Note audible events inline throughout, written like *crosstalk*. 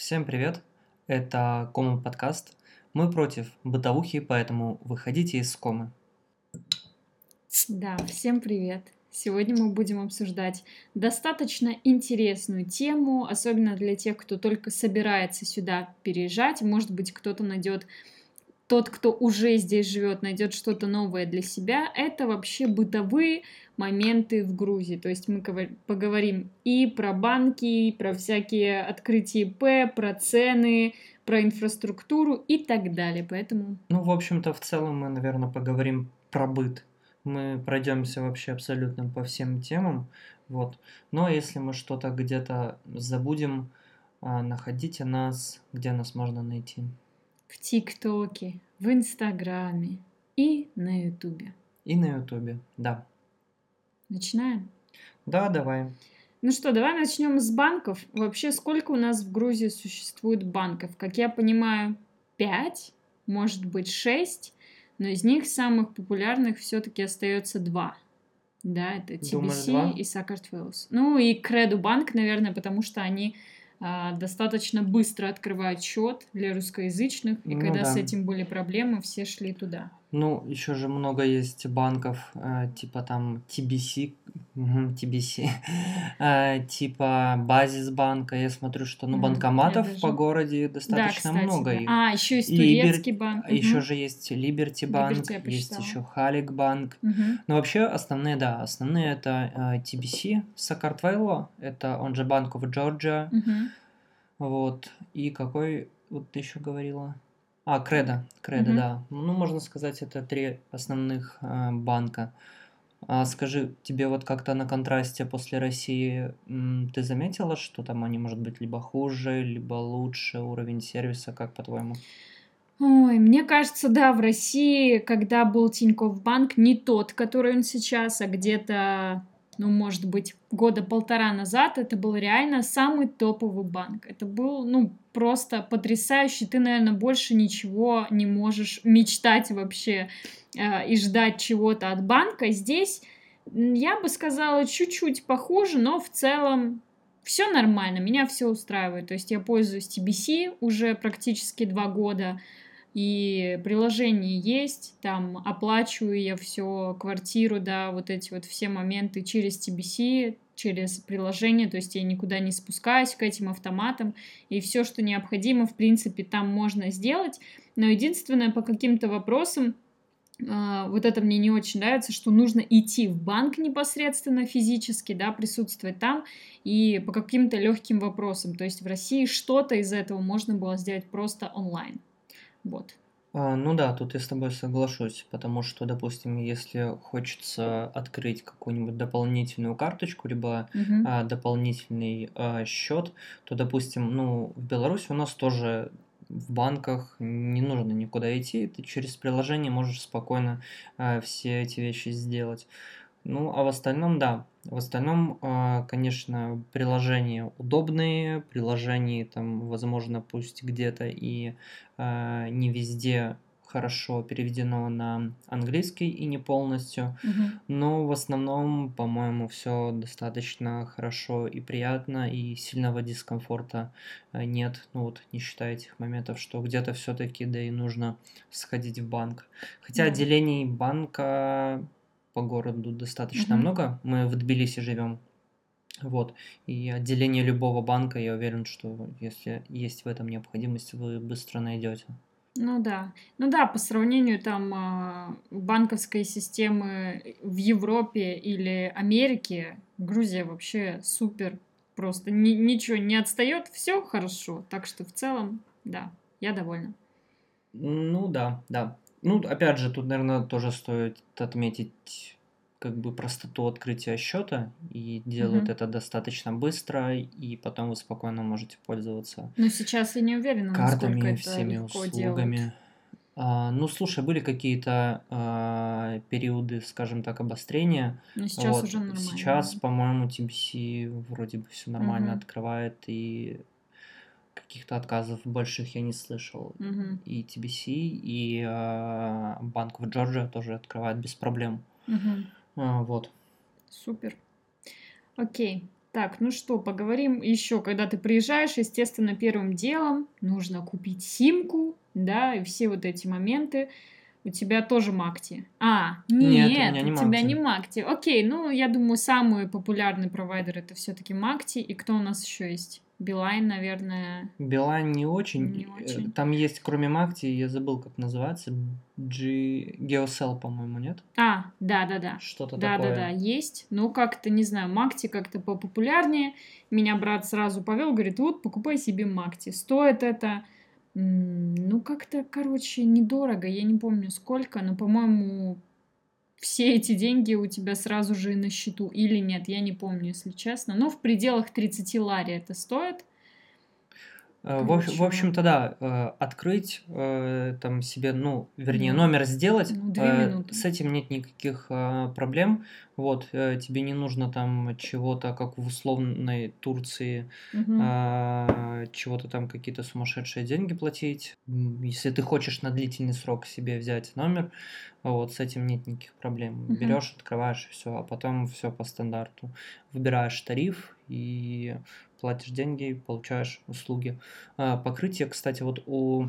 Всем привет! Это Кома подкаст. Мы против бытовухи, поэтому выходите из комы. Да, всем привет! Сегодня мы будем обсуждать достаточно интересную тему, особенно для тех, кто только собирается сюда переезжать. Может быть, кто-то найдет тот, кто уже здесь живет, найдет что-то новое для себя, это вообще бытовые моменты в Грузии. То есть мы поговорим и про банки, и про всякие открытия П, про цены, про инфраструктуру и так далее. Поэтому... Ну, в общем-то, в целом мы, наверное, поговорим про быт. Мы пройдемся вообще абсолютно по всем темам. Вот. Но если мы что-то где-то забудем, а, находите нас, где нас можно найти в ТикТоке, в Инстаграме и на Ютубе. И на Ютубе, да. Начинаем? Да, давай. Ну что, давай начнем с банков. Вообще, сколько у нас в Грузии существует банков? Как я понимаю, пять, может быть, шесть, но из них самых популярных все-таки остается два. Да, это TBC и Сакартвелос. Ну и Креду банк, наверное, потому что они достаточно быстро открывают счет для русскоязычных, и ну, когда да. с этим были проблемы, все шли туда. Ну, еще же много есть банков, э, типа там TBC, TBC, *laughs* э, типа Базис банка. Я смотрю, что ну, банкоматов даже... по городе достаточно да, кстати, много. Да. А, еще есть турецкий Либер... банк. Угу. Еще же есть Liberty банк, есть еще Халик банк. Угу. Но вообще основные, да, основные это э, TBC, Сакартвело, это он же Банк в Джорджия. Угу. Вот. И какой, вот ты еще говорила? А, Кредо, Кредо, mm-hmm. да. Ну, можно сказать, это три основных э, банка. А скажи, тебе вот как-то на контрасте после России ты заметила, что там они, может быть, либо хуже, либо лучше уровень сервиса, как по-твоему? Ой, мне кажется, да, в России, когда был Тинькофф банк, не тот, который он сейчас, а где-то ну, может быть, года полтора назад, это был реально самый топовый банк. Это был, ну, просто потрясающий. Ты, наверное, больше ничего не можешь мечтать вообще э, и ждать чего-то от банка. Здесь, я бы сказала, чуть-чуть похуже, но в целом все нормально, меня все устраивает. То есть я пользуюсь TBC уже практически два года и приложение есть, там оплачиваю я все, квартиру, да, вот эти вот все моменты через TBC, через приложение, то есть я никуда не спускаюсь к этим автоматам, и все, что необходимо, в принципе, там можно сделать, но единственное, по каким-то вопросам, Uh, вот это мне не очень нравится, что нужно идти в банк непосредственно физически, да, присутствовать там и по каким-то легким вопросам. То есть в России что-то из этого можно было сделать просто онлайн. Вот. А, ну да, тут я с тобой соглашусь, потому что, допустим, если хочется открыть какую-нибудь дополнительную карточку, либо угу. а, дополнительный а, счет, то, допустим, ну, в Беларуси у нас тоже в банках не нужно никуда идти, ты через приложение можешь спокойно а, все эти вещи сделать. Ну, а в остальном, да. В остальном, а, конечно, приложения удобные, приложения там, возможно, пусть где-то и а, не везде хорошо переведено на английский и не полностью, угу. но в основном, по-моему, все достаточно хорошо и приятно, и сильного дискомфорта а, нет. Ну вот, не считая этих моментов, что где-то все-таки, да и нужно сходить в банк. Хотя да. отделений банка по городу достаточно mm-hmm. много. Мы в Тбилиси живем. Вот. И отделение любого банка, я уверен, что если есть в этом необходимость, вы быстро найдете. Ну да. Ну да, по сравнению там а, банковской системы в Европе или Америке, Грузия вообще супер. Просто ни, ничего не отстает, все хорошо. Так что в целом, да, я довольна. Ну да, да. Ну, опять же, тут, наверное, тоже стоит отметить как бы простоту открытия счета и делают mm-hmm. это достаточно быстро, и потом вы спокойно можете пользоваться. Но сейчас я не уверена, картами, всеми услугами. А, ну, слушай, были какие-то а, периоды, скажем так, обострения. Но сейчас вот. уже нормально. Сейчас, по-моему, TBC вроде бы все нормально mm-hmm. открывает, и каких-то отказов больших я не слышал. Угу. И TBC, и э, банк в Джорджия тоже открывает без проблем. Угу. А, вот. Супер. Окей. Так, ну что, поговорим еще, когда ты приезжаешь, естественно, первым делом нужно купить симку, да, и все вот эти моменты. У тебя тоже Макти. А, нет, нет у, не у тебя не Макти. Окей, ну, я думаю, самый популярный провайдер это все-таки Макти. И кто у нас еще есть? Билайн, наверное. Билайн не очень. не очень. Там есть, кроме Макти, я забыл, как называется, G... Geocell, по-моему, нет? А, да-да-да. Что-то да, такое. Да-да-да, есть. Ну, как-то, не знаю, Макти как-то популярнее. Меня брат сразу повел, говорит, вот, покупай себе Макти. Стоит это ну, как-то, короче, недорого. Я не помню сколько, но, по-моему, все эти деньги у тебя сразу же на счету или нет, я не помню, если честно. Но в пределах 30 лари это стоит. Э, в, в общем-то, да, э, открыть э, там себе, ну, вернее, номер сделать, ну, с этим нет никаких проблем. Вот, тебе не нужно там чего-то, как в условной Турции, угу. чего-то там какие-то сумасшедшие деньги платить. Если ты хочешь на длительный срок себе взять номер, вот, с этим нет никаких проблем. Угу. Берешь, открываешь все, а потом все по стандарту. Выбираешь тариф и платишь деньги, получаешь услуги. А, покрытие, кстати, вот у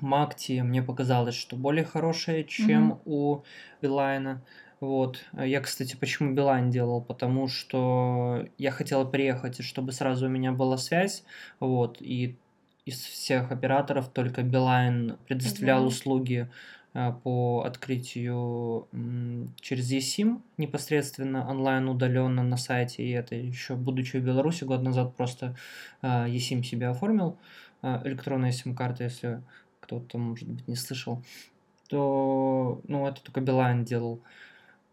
Макти мне показалось, что более хорошее, чем mm-hmm. у Билайна. Вот. Я, кстати, почему Билайн делал? Потому что я хотела приехать, чтобы сразу у меня была связь. Вот. И из всех операторов только Билайн предоставлял mm-hmm. услуги по открытию через eSIM непосредственно онлайн удаленно на сайте. И это еще, будучи в Беларуси, год назад просто э, eSIM себе оформил, э, электронная сим-карта, если кто-то, может быть, не слышал, то, ну, это только Билайн делал.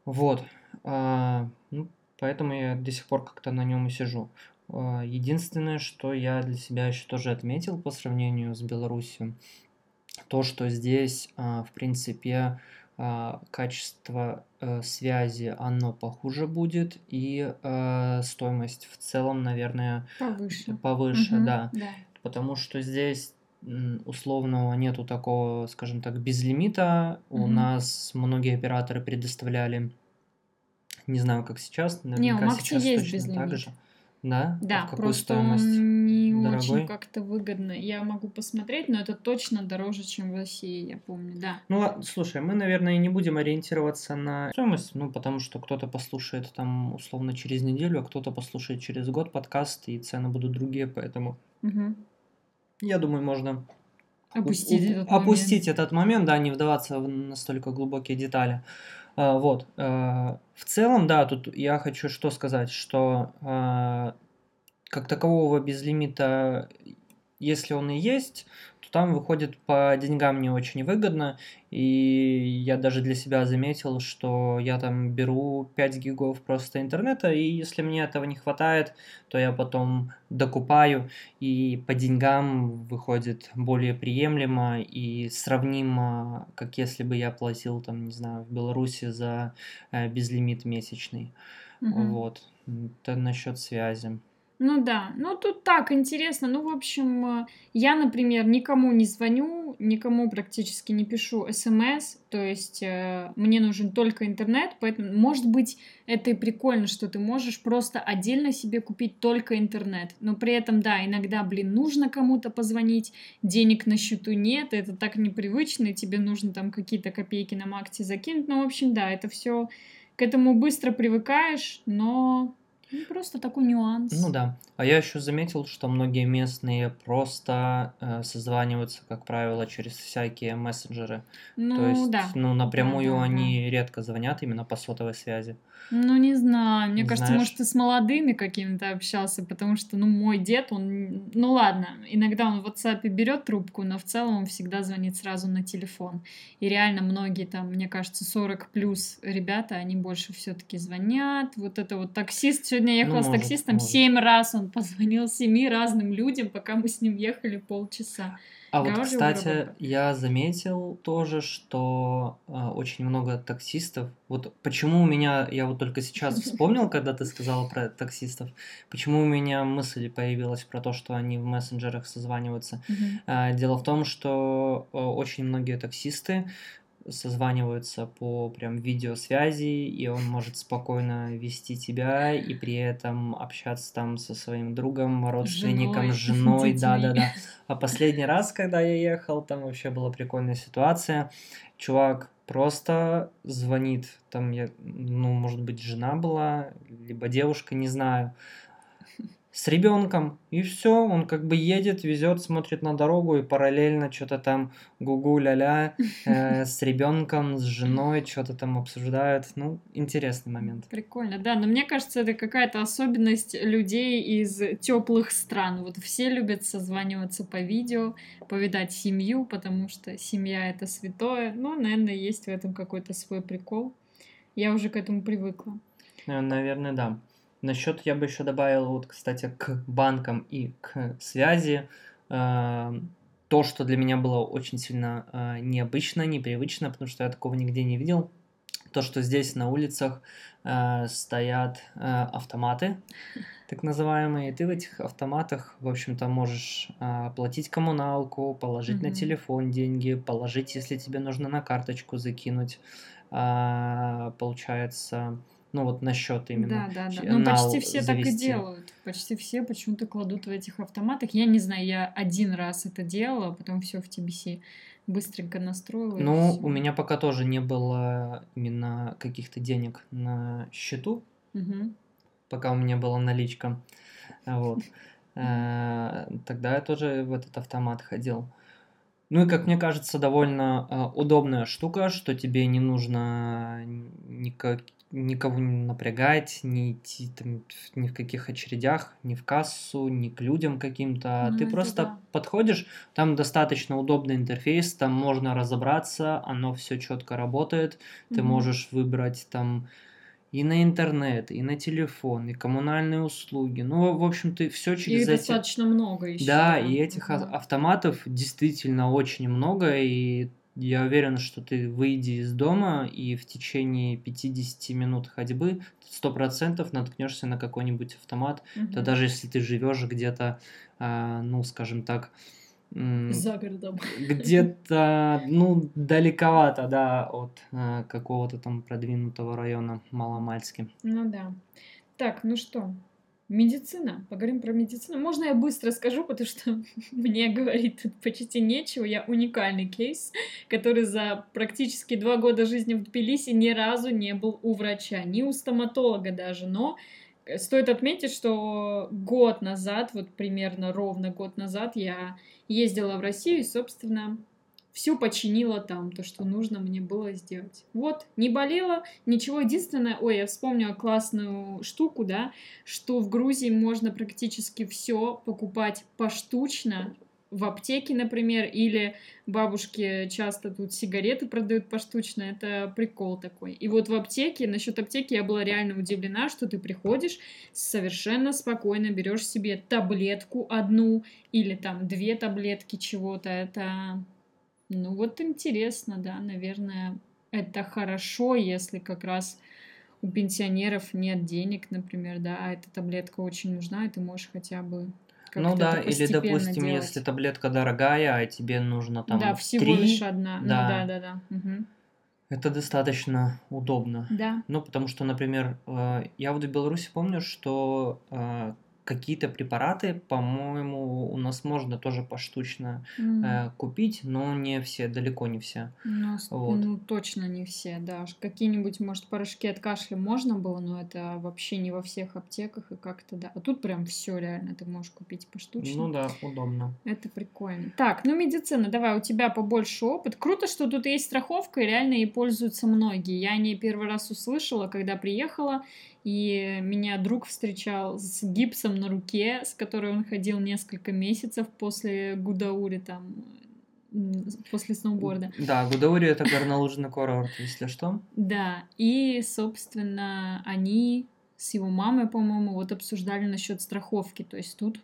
Вот. А, ну, поэтому я до сих пор как-то на нем и сижу. Единственное, что я для себя еще тоже отметил по сравнению с Беларусью, то, что здесь, а, в принципе, а, качество э, связи, оно похуже будет, и э, стоимость в целом, наверное, повыше, повыше угу, да. да. Потому что здесь условного нету такого, скажем так, безлимита. Угу. У нас многие операторы предоставляли, не знаю, как сейчас, наверняка Не, у сейчас есть безлимит. так же. Да? Да, в просто стоимость? он не Дорогой? очень как-то выгодно. Я могу посмотреть, но это точно дороже, чем в России, я помню, да. Ну, ладно, слушай, мы, наверное, не будем ориентироваться на стоимость, ну, потому что кто-то послушает там условно через неделю, а кто-то послушает через год подкаст, и цены будут другие, поэтому угу. я думаю, можно опустить, у- этот, опустить момент. этот момент, да, не вдаваться в настолько глубокие детали. А, вот. А, в целом, да, тут я хочу что сказать, что а, как такового безлимита, если он и есть, то там выходит по деньгам не очень выгодно. И я даже для себя заметил, что я там беру 5 гигов просто интернета, и если мне этого не хватает, то я потом докупаю, и по деньгам выходит более приемлемо и сравнимо, как если бы я платил там, не знаю, в Беларуси за э, безлимит месячный. Угу. Вот. Это насчет связи. Ну да, ну тут так интересно. Ну, в общем, э, я, например, никому не звоню, никому практически не пишу смс, то есть э, мне нужен только интернет, поэтому, может быть, это и прикольно, что ты можешь просто отдельно себе купить только интернет. Но при этом, да, иногда, блин, нужно кому-то позвонить, денег на счету нет, это так непривычно, и тебе нужно там какие-то копейки на Макте закинуть. Ну, в общем, да, это все к этому быстро привыкаешь, но ну, просто такой нюанс. Ну да. А я еще заметил, что многие местные просто э, созваниваются, как правило, через всякие мессенджеры. Ну, То есть, да. ну, напрямую да, да, они да. редко звонят именно по сотовой связи. Ну, не знаю. Мне не кажется, знаешь... может, ты с молодыми какими-то общался, потому что, ну, мой дед, он... Ну, ладно, иногда он в WhatsApp берет трубку, но в целом он всегда звонит сразу на телефон. И реально многие там, мне кажется, 40 плюс ребята, они больше все таки звонят. Вот это вот таксист, сегодня ехала ну, с таксистом, семь раз он позвонил семи разным людям, пока мы с ним ехали полчаса. А вот, кстати, я заметил тоже, что э, очень много таксистов. Вот почему у меня, я вот только сейчас *laughs* вспомнил, когда ты сказала про таксистов, почему у меня мысль появилась про то, что они в мессенджерах созваниваются. Э, дело в том, что э, очень многие таксисты созваниваются по прям видеосвязи, и он может спокойно вести тебя и при этом общаться там со своим другом, родственником, женой, *laughs* да-да-да. А последний раз, когда я ехал, там вообще была прикольная ситуация. Чувак просто звонит, там я, ну, может быть, жена была, либо девушка, не знаю, с ребенком. И все, он как бы едет, везет, смотрит на дорогу и параллельно что-то там гугу ля-ля э, с ребенком, с женой, что-то там обсуждают. Ну, интересный момент. Прикольно, да. Но мне кажется, это какая-то особенность людей из теплых стран. Вот все любят созваниваться по видео, повидать семью, потому что семья это святое. Ну, наверное, есть в этом какой-то свой прикол. Я уже к этому привыкла. Э, наверное, да. Насчет я бы еще добавил, вот, кстати, к банкам и к связи. Э, то, что для меня было очень сильно э, необычно, непривычно, потому что я такого нигде не видел. То, что здесь на улицах э, стоят э, автоматы, так называемые, и ты в этих автоматах, в общем-то, можешь э, оплатить коммуналку, положить mm-hmm. на телефон деньги, положить, если тебе нужно на карточку закинуть. Э, получается, ну вот на счет именно. Да, да, да. Ну почти все завести. так и делают. Почти все почему-то кладут в этих автоматах. Я не знаю, я один раз это делала, потом все в TBC быстренько настроила. Ну, у меня пока тоже не было именно каких-то денег на счету. Угу. Пока у меня была наличка. Вот. Э, тогда я тоже в этот автомат ходил. Ну и, как мне кажется, довольно э, удобная штука, что тебе не нужно никак, никого не напрягать, ни идти там, ни в каких очередях, ни в кассу, ни к людям каким-то. Ну, Ты просто да. подходишь, там достаточно удобный интерфейс, там можно разобраться, оно все четко работает. Ты угу. можешь выбрать там и на интернет, и на телефон, и коммунальные услуги. Ну, в общем, ты все через и эти... достаточно много еще. Да, и этих угу. автоматов действительно очень много, и я уверен, что ты выйди из дома и в течение 50 минут ходьбы сто процентов наткнешься на какой-нибудь автомат. Угу. То даже если ты живешь где-то, э, ну, скажем так, за городом. Где-то, ну, далековато, да, от э, какого-то там продвинутого района Маломальски. Ну да. Так, ну что, Медицина. Поговорим про медицину. Можно я быстро скажу, потому что *laughs* мне говорить тут почти нечего. Я уникальный кейс, который за практически два года жизни в Тбилиси ни разу не был у врача, ни у стоматолога даже. Но стоит отметить, что год назад, вот примерно ровно год назад, я ездила в Россию и, собственно, все починила там, то, что нужно мне было сделать. Вот, не болела, ничего. Единственное, ой, я вспомнила классную штуку, да, что в Грузии можно практически все покупать поштучно, в аптеке, например, или бабушки часто тут сигареты продают поштучно, это прикол такой. И вот в аптеке, насчет аптеки я была реально удивлена, что ты приходишь, совершенно спокойно берешь себе таблетку одну или там две таблетки чего-то, это ну вот интересно, да, наверное, это хорошо, если как раз у пенсионеров нет денег, например, да, а эта таблетка очень нужна, и ты можешь хотя бы ну да, или допустим, делать. если таблетка дорогая, а тебе нужно там да, всего 3, лишь одна. Да. Ну да, да, да. Угу. Это достаточно удобно. Да. Ну, потому что, например, э, я вот в Беларуси помню, что э, какие-то препараты, по-моему, у нас можно тоже поштучно mm. э, купить, но не все, далеко не все. У нас, вот. ну, точно не все, да. Какие-нибудь, может, порошки от кашля можно было, но это вообще не во всех аптеках и как-то, да. А тут прям все реально ты можешь купить поштучно. Ну да, удобно. Это прикольно. Так, ну медицина, давай, у тебя побольше опыт. Круто, что тут есть страховка, и реально ей пользуются многие. Я не первый раз услышала, когда приехала, и меня друг встречал с гипсом на руке, с которой он ходил несколько месяцев после Гудаури там после сноуборда. Да, Гудаури это горнолыжный курорт, если что. Да, и, собственно, они с его мамой, по-моему, вот обсуждали насчет страховки. То есть тут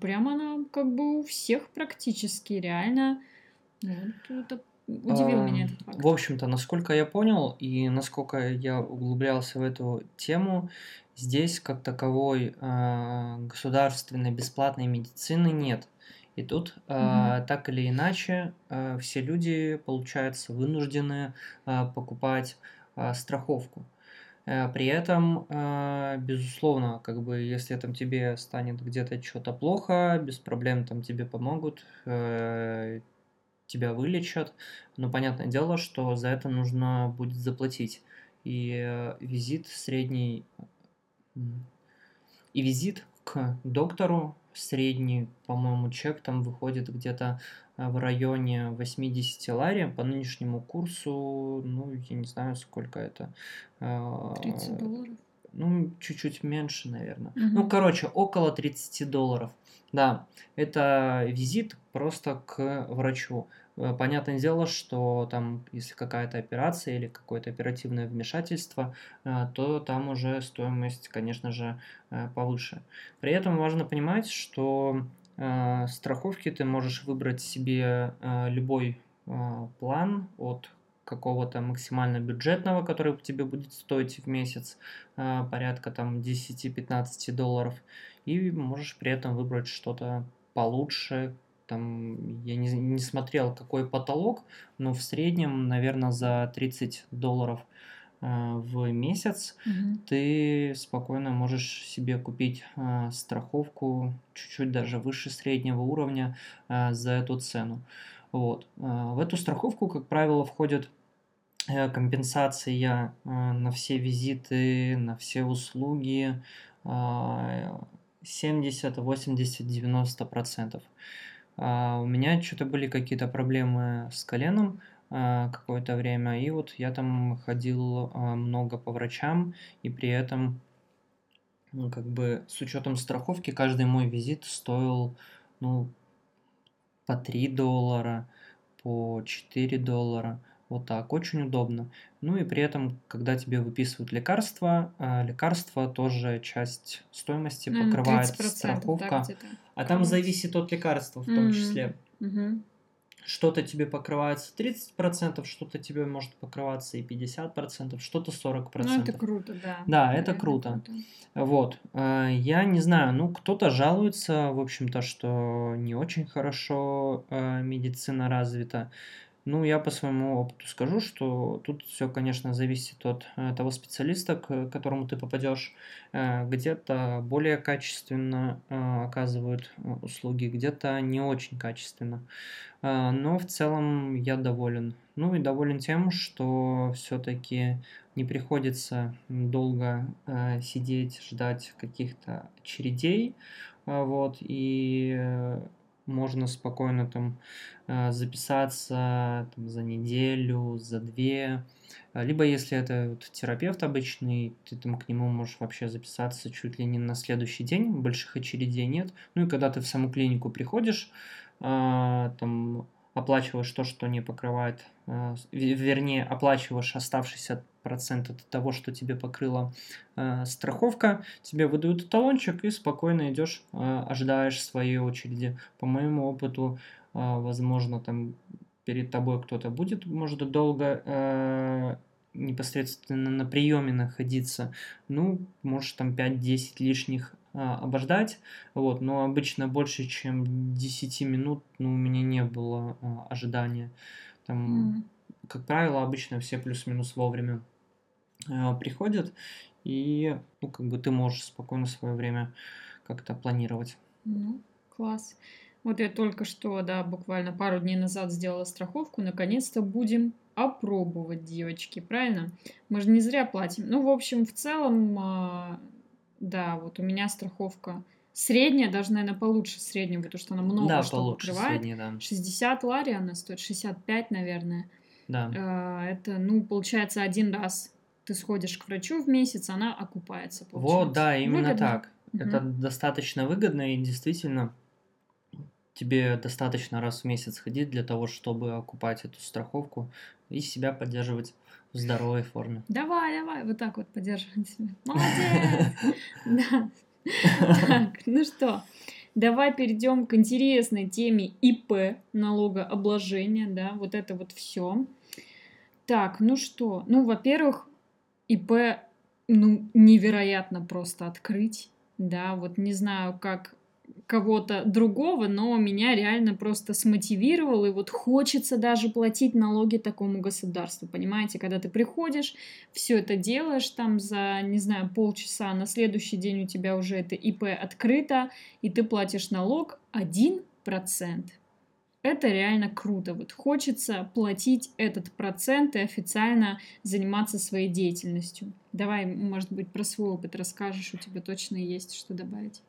прямо она как бы у всех практически реально. Вот, это Удивил меня этот факт. В общем-то, насколько я понял и насколько я углублялся в эту тему, здесь как таковой э, государственной бесплатной медицины нет. И тут угу. э, так или иначе э, все люди, получается, вынуждены э, покупать э, страховку. При этом, безусловно, как бы, если там тебе станет где-то что-то плохо, без проблем там тебе помогут, э, тебя вылечат. Но понятное дело, что за это нужно будет заплатить. И визит средний... И визит к доктору средний, по-моему, чек там выходит где-то в районе 80 лари по нынешнему курсу, ну, я не знаю, сколько это. 30 долларов? Ну, чуть-чуть меньше, наверное. Угу. Ну, короче, около 30 долларов. Да, это визит просто к врачу. Э, понятное дело, что там, если какая-то операция или какое-то оперативное вмешательство, э, то там уже стоимость, конечно же, э, повыше. При этом важно понимать, что страховки ты можешь выбрать себе любой план от какого-то максимально бюджетного, который тебе будет стоить в месяц порядка там 10-15 долларов, и можешь при этом выбрать что-то получше, там, я не, не смотрел, какой потолок, но в среднем, наверное, за 30 долларов э, в месяц угу. ты спокойно можешь себе купить э, страховку чуть-чуть даже выше среднего уровня э, за эту цену. Вот. Э, в эту страховку, как правило, входит э, компенсация э, на все визиты, на все услуги, 70, 80, 90 процентов. А, у меня что-то были какие-то проблемы с коленом а, какое-то время, и вот я там ходил а, много по врачам, и при этом, ну, как бы с учетом страховки, каждый мой визит стоил, ну, по 3 доллара, по 4 доллара. Вот так, очень удобно. Ну и при этом, когда тебе выписывают лекарства, э, лекарства тоже часть стоимости покрывает страховка. Да, а там зависит от лекарства в том mm-hmm. числе. Mm-hmm. Что-то тебе покрывается 30%, что-то тебе может покрываться и 50%, что-то 40%. Ну, это круто, да. Да, это, это круто. круто. Вот. Э, я не знаю, ну, кто-то жалуется, в общем-то, что не очень хорошо э, медицина развита. Ну, я по своему опыту скажу, что тут все, конечно, зависит от э, того специалиста, к которому ты попадешь. Э, где-то более качественно э, оказывают услуги, где-то не очень качественно. Но в целом я доволен. Ну и доволен тем, что все-таки не приходится долго сидеть, ждать каких-то очередей. Вот, и можно спокойно там записаться там, за неделю, за две. Либо если это вот, терапевт обычный, ты там к нему можешь вообще записаться чуть ли не на следующий день, больших очередей нет. Ну и когда ты в саму клинику приходишь, э, там оплачиваешь то, что не покрывает, э, вернее, оплачиваешь оставшийся процент от того, что тебе покрыла э, страховка, тебе выдают талончик и спокойно идешь, э, ожидаешь своей очереди. По моему опыту, э, возможно, там перед тобой кто-то будет, может, долго э, непосредственно на приеме находиться, ну, может, там 5-10 лишних а, обождать, вот, но обычно больше, чем 10 минут, ну, у меня не было а, ожидания. Там, mm. как правило, обычно все плюс-минус вовремя а, приходят, и, ну, как бы ты можешь спокойно свое время как-то планировать. Ну, класс. Вот я только что, да, буквально пару дней назад сделала страховку. Наконец-то будем опробовать, девочки, правильно? Мы же не зря платим. Ну, в общем, в целом, а, да, вот у меня страховка средняя, даже, наверное, получше среднего, потому что она много да, что покрывает. Средний, да. 60 лари она стоит, 65, наверное. Да. А, это, ну, получается, один раз ты сходишь к врачу в месяц, она окупается. Получается. Вот, да, именно выгодно. так. Угу. Это достаточно выгодно и действительно тебе достаточно раз в месяц ходить для того, чтобы окупать эту страховку и себя поддерживать в здоровой форме. Давай, давай, вот так вот поддерживать себя. *laughs* Молодец! Да. Так, ну что, давай перейдем к интересной теме ИП, налогообложения, да, вот это вот все. Так, ну что, ну, во-первых, ИП, ну, невероятно просто открыть, да, вот не знаю, как кого-то другого, но меня реально просто смотивировало, и вот хочется даже платить налоги такому государству, понимаете, когда ты приходишь, все это делаешь там за, не знаю, полчаса, на следующий день у тебя уже это ИП открыто, и ты платишь налог 1%. Это реально круто. Вот хочется платить этот процент и официально заниматься своей деятельностью. Давай, может быть, про свой опыт расскажешь, у тебя точно есть что добавить.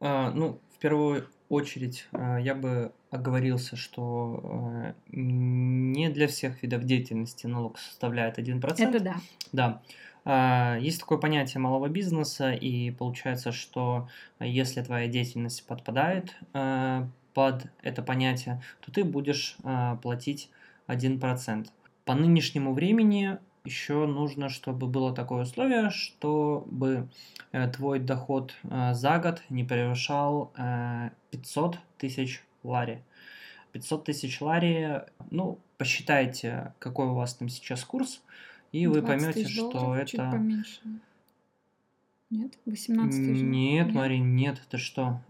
А, ну, в первую очередь, а, я бы оговорился, что а, не для всех видов деятельности налог составляет 1%. Это да. Да. А, есть такое понятие малого бизнеса, и получается, что если твоя деятельность подпадает а, под это понятие, то ты будешь а, платить 1%. По нынешнему времени еще нужно, чтобы было такое условие, чтобы э, твой доход э, за год не превышал э, 500 тысяч лари. 500 тысяч лари, ну, посчитайте, какой у вас там сейчас курс, и вы поймете, что это... Чуть поменьше. Нет? 18 тысяч? Нет, нет, Марин, нет, это что?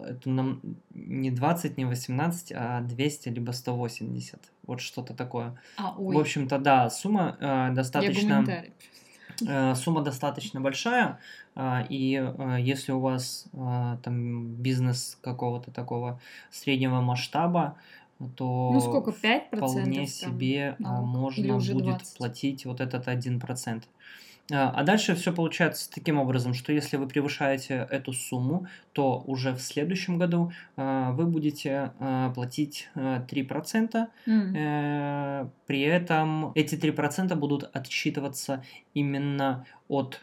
Это нам не 20, не 18, а 200 либо 180. Вот что-то такое. А, ой. В общем-то, да, сумма э, достаточно... Э, сумма достаточно большая, э, и э, если у вас э, там бизнес какого-то такого среднего масштаба, то ну, сколько, 5% вполне себе там, можно будет 20? платить вот этот 1%. А, а дальше все получается таким образом, что если вы превышаете эту сумму, то уже в следующем году а, вы будете а, платить 3%. Mm. При этом эти 3% будут отсчитываться именно от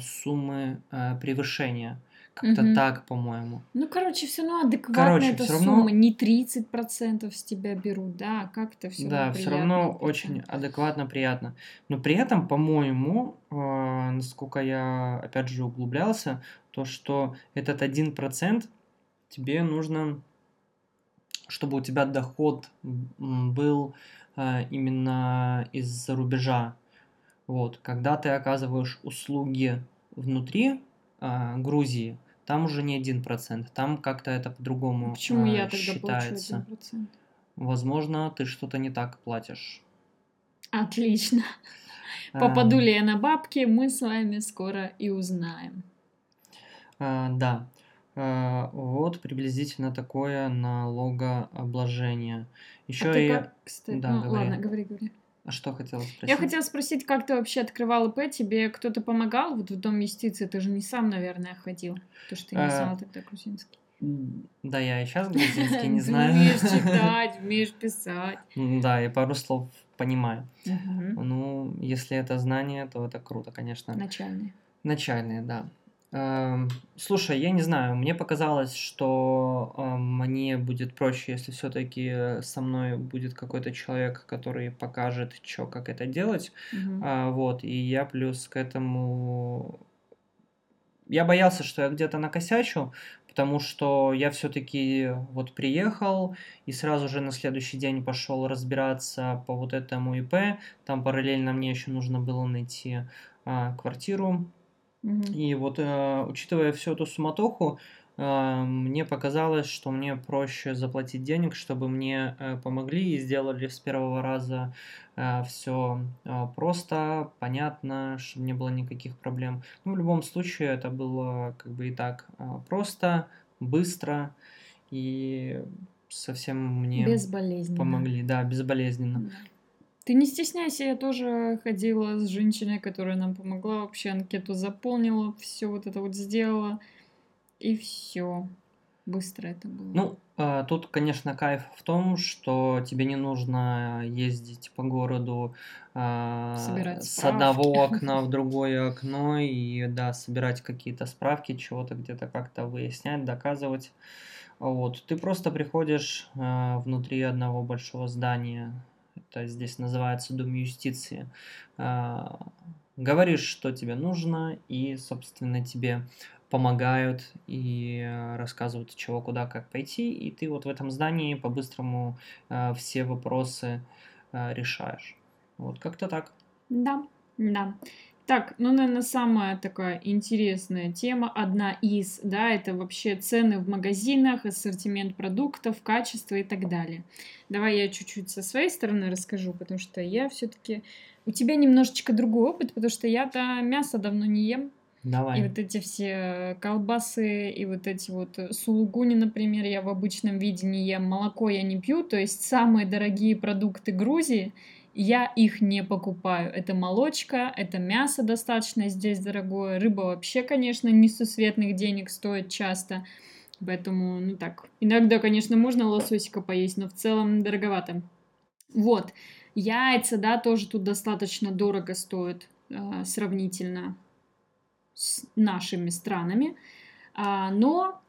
суммы превышения. Как-то угу. так, по-моему. Ну, короче, все равно адекватная короче, эта сумма. Равно... Не 30% с тебя берут, да, как-то все Да, все равно очень адекватно, приятно. Но при этом, по-моему, э, насколько я, опять же, углублялся, то, что этот 1% тебе нужно, чтобы у тебя доход был э, именно из-за рубежа. Вот, когда ты оказываешь услуги внутри э, Грузии, там уже не один процент, там как-то это по-другому Почему э, я тогда считается. получу 1%? Возможно, ты что-то не так платишь. Отлично. *laughs* Попаду а, ли я на бабки, мы с вами скоро и узнаем. А, да. А, вот приблизительно такое налогообложение. Еще а и... как, кстати, да, ну, говори. ладно, говори, говори. А что хотела спросить? Я хотела спросить, как ты вообще открывал ИП? Тебе кто-то помогал вот в Дом юстиции? Ты же не сам, наверное, ходил, потому что ты не а, знал тогда грузинский. Да, я и сейчас грузинский не *laughs* знаю. умеешь читать, *laughs* умеешь писать. Да, и пару слов понимаю. Ну, если это знание, то это круто, конечно. Начальные. Начальные, да. Эм, слушай, я не знаю, мне показалось, что э, мне будет проще, если все-таки со мной будет какой-то человек, который покажет, что, как это делать. Угу. Вот, и я плюс к этому... Я боялся, что я где-то накосячу, потому что я все-таки вот приехал и сразу же на следующий день пошел разбираться по вот этому ИП. Там параллельно мне еще нужно было найти э, квартиру и вот, э, учитывая всю эту суматоху, э, мне показалось, что мне проще заплатить денег, чтобы мне э, помогли и сделали с первого раза э, все э, просто, понятно, чтобы не было никаких проблем. Ну, в любом случае, это было как бы и так э, просто, быстро и совсем мне помогли. Да, безболезненно. Ты не стесняйся, я тоже ходила с женщиной, которая нам помогла, вообще анкету заполнила, все вот это вот сделала, и все. С это было. Ну, э, тут, конечно, кайф в том, что тебе не нужно ездить по городу э, с одного окна в *laughs* другое окно и, да, собирать какие-то справки, чего-то где-то как-то выяснять, доказывать. Вот, ты просто приходишь э, внутри одного большого здания, это здесь называется Дом юстиции, э, говоришь, что тебе нужно, и, собственно, тебе помогают и э, рассказывают, чего, куда, как пойти, и ты вот в этом здании по-быстрому э, все вопросы э, решаешь. Вот как-то так. Да, да. Так, ну, наверное, самая такая интересная тема, одна из, да, это вообще цены в магазинах, ассортимент продуктов, качество и так далее. Давай я чуть-чуть со своей стороны расскажу, потому что я все-таки... У тебя немножечко другой опыт, потому что я-то мясо давно не ем. Давай. И вот эти все колбасы, и вот эти вот сулугуни, например, я в обычном виде не ем, молоко я не пью, то есть самые дорогие продукты Грузии — я их не покупаю. Это молочка, это мясо достаточно здесь дорогое, рыба вообще, конечно, несусветных денег стоит часто. Поэтому, ну так, иногда, конечно, можно лососика поесть, но в целом дороговато. Вот, яйца, да, тоже тут достаточно дорого стоят э, сравнительно с нашими странами. А, но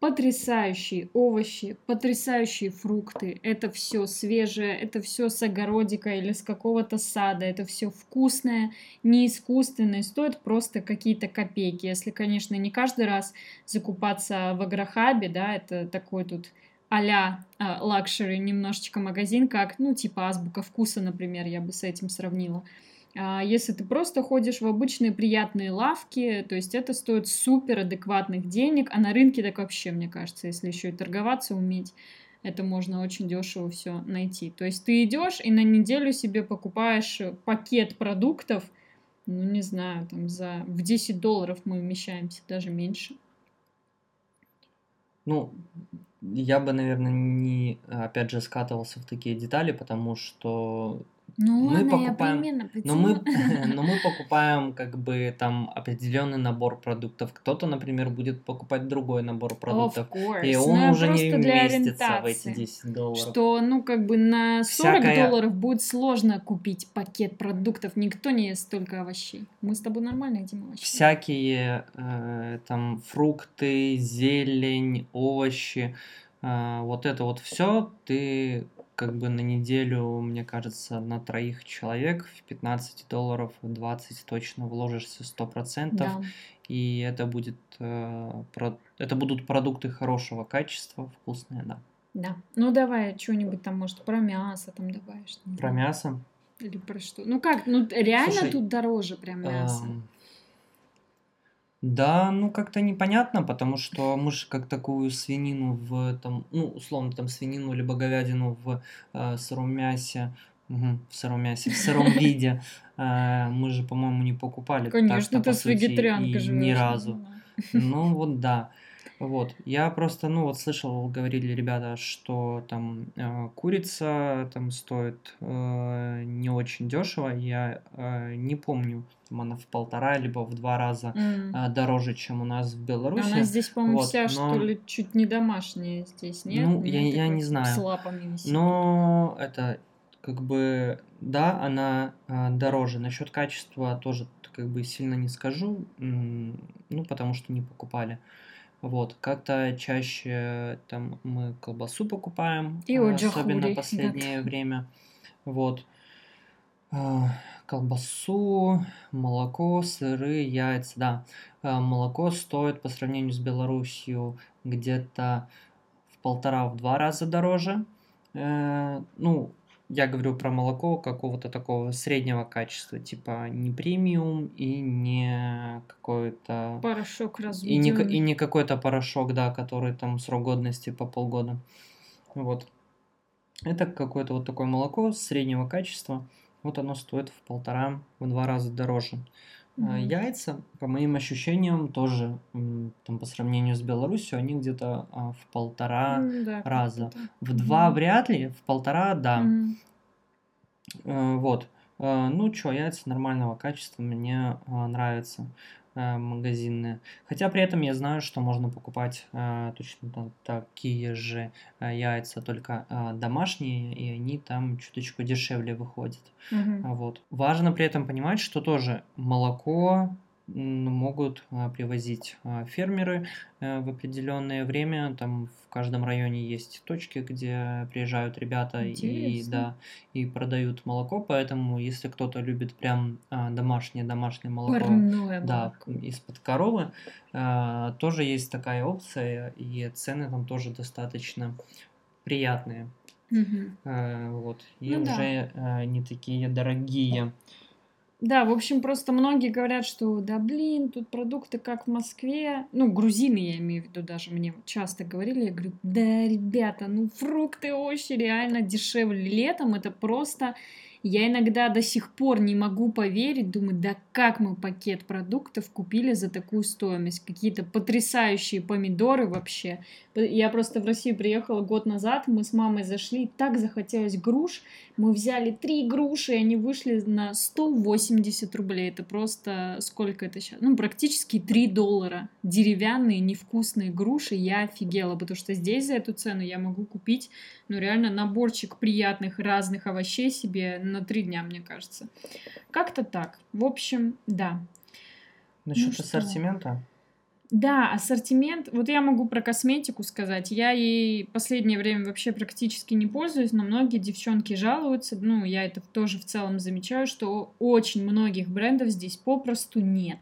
потрясающие овощи, потрясающие фрукты. Это все свежее, это все с огородика или с какого-то сада, это все вкусное, не искусственное, стоит просто какие-то копейки. Если, конечно, не каждый раз закупаться в агрохабе, да, это такой тут а-ля luxury немножечко магазин, как, ну, типа азбука вкуса, например, я бы с этим сравнила. А если ты просто ходишь в обычные приятные лавки, то есть это стоит супер адекватных денег, а на рынке так вообще, мне кажется, если еще и торговаться уметь, это можно очень дешево все найти. То есть ты идешь и на неделю себе покупаешь пакет продуктов, ну не знаю, там за в 10 долларов мы вмещаемся, даже меньше. Ну, я бы, наверное, не, опять же, скатывался в такие детали, потому что ну, мы ладно, покупаем, я но мы, *laughs* *laughs* но мы покупаем как бы там определенный набор продуктов. Кто-то, например, будет покупать другой набор продуктов, и он но уже не вместится в эти 10 долларов. Что, ну, как бы на 40 Всякая... долларов будет сложно купить пакет продуктов. Никто не ест столько овощей. Мы с тобой нормально едим овощи. Всякие э, там фрукты, зелень, овощи. Э, вот это вот все ты как бы на неделю, мне кажется, на троих человек в 15 долларов 20 точно вложишься 100%. Да. И это будет э, это будут продукты хорошего качества, вкусные, да. Да. Ну давай что-нибудь там, может, про мясо там добавишь. Про мясо? Или про что? Ну как, ну реально Слушай, тут дороже прям мясо. Э, да, ну как-то непонятно, потому что мы же как такую свинину в там, ну условно там свинину либо говядину в э, сыром мясе, угу, в сыром мясе, в сыром *laughs* виде э, мы же, по-моему, не покупали. Конечно, ты с вегетарианкой живешь. Ни разу. Ну вот да. Вот, я просто, ну вот слышал, говорили ребята, что там э, курица там стоит э, не очень дешево. Я э, не помню, там она в полтора либо в два раза mm. э, дороже, чем у нас в Беларуси. Она здесь, по-моему, вот, вся но... что ли чуть не домашняя здесь, нет? Ну, я, я не знаю. С лапами висит. Но это как бы да, она э, дороже. Насчет качества тоже как бы сильно не скажу, ну потому что не покупали. Вот, как-то чаще там мы колбасу покупаем, И а, особенно последнее время. Вот. А, колбасу, молоко, сыры, яйца, да. А, молоко стоит по сравнению с Белоруссией где-то в полтора-в два раза дороже. Э, ну, я говорю про молоко какого-то такого среднего качества, типа не премиум и не какой-то... Порошок И не, и не какой-то порошок, да, который там срок годности по полгода. Вот. Это какое-то вот такое молоко среднего качества. Вот оно стоит в полтора, в два раза дороже. Mm-hmm. Яйца, по моим ощущениям, тоже там, по сравнению с Беларусью, они где-то а, в полтора mm, да, раза. В mm-hmm. два вряд ли, в полтора, да. Mm-hmm. Вот. Э, ну что, яйца нормального качества мне а, нравятся. Э, магазинные. Хотя при этом я знаю, что можно покупать э, точно такие же э, яйца, только домашние, и они там чуточку дешевле выходят. Угу. Вот. Важно при этом понимать, что тоже молоко могут а, привозить а, фермеры э, в определенное время. Там в каждом районе есть точки, где приезжают ребята и, да, и продают молоко. Поэтому, если кто-то любит прям а, домашнее домашнее молоко, Парное да, из-под коровы, тоже есть такая опция, и цены там тоже достаточно приятные. Угу. Вот. И ну, уже да. не такие дорогие. Да, в общем, просто многие говорят, что да блин, тут продукты как в Москве. Ну, грузины, я имею в виду, даже мне часто говорили. Я говорю, да, ребята, ну фрукты, овощи реально дешевле летом. Это просто я иногда до сих пор не могу поверить, думаю, да как мы пакет продуктов купили за такую стоимость? Какие-то потрясающие помидоры вообще. Я просто в Россию приехала год назад, мы с мамой зашли, так захотелось груш. Мы взяли три груши, и они вышли на 180 рублей. Это просто сколько это сейчас? Ну, практически 3 доллара. Деревянные, невкусные груши. Я офигела, потому что здесь за эту цену я могу купить, ну, реально наборчик приятных разных овощей себе на три дня, мне кажется. Как-то так. В общем, да. Насчет ну, ассортимента? Да, ассортимент. Вот я могу про косметику сказать. Я ей последнее время вообще практически не пользуюсь, но многие девчонки жалуются. Ну, я это тоже в целом замечаю, что очень многих брендов здесь попросту нет.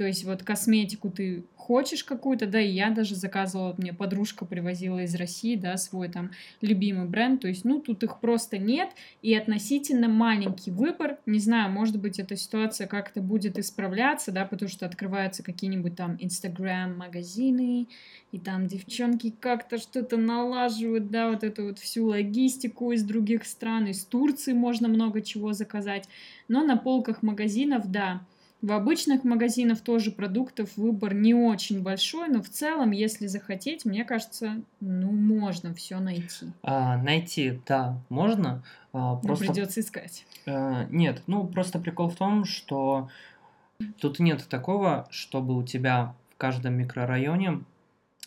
То есть вот косметику ты хочешь какую-то, да, и я даже заказывала, мне подружка привозила из России, да, свой там любимый бренд, то есть, ну, тут их просто нет, и относительно маленький выбор, не знаю, может быть, эта ситуация как-то будет исправляться, да, потому что открываются какие-нибудь там Инстаграм-магазины, и там девчонки как-то что-то налаживают, да, вот эту вот всю логистику из других стран, из Турции можно много чего заказать, но на полках магазинов, да, в обычных магазинах тоже продуктов выбор не очень большой, но в целом, если захотеть, мне кажется, ну, можно все найти. А, найти, да, можно. А, просто... Но придется искать. А, нет, ну, просто прикол в том, что тут нет такого, чтобы у тебя в каждом микрорайоне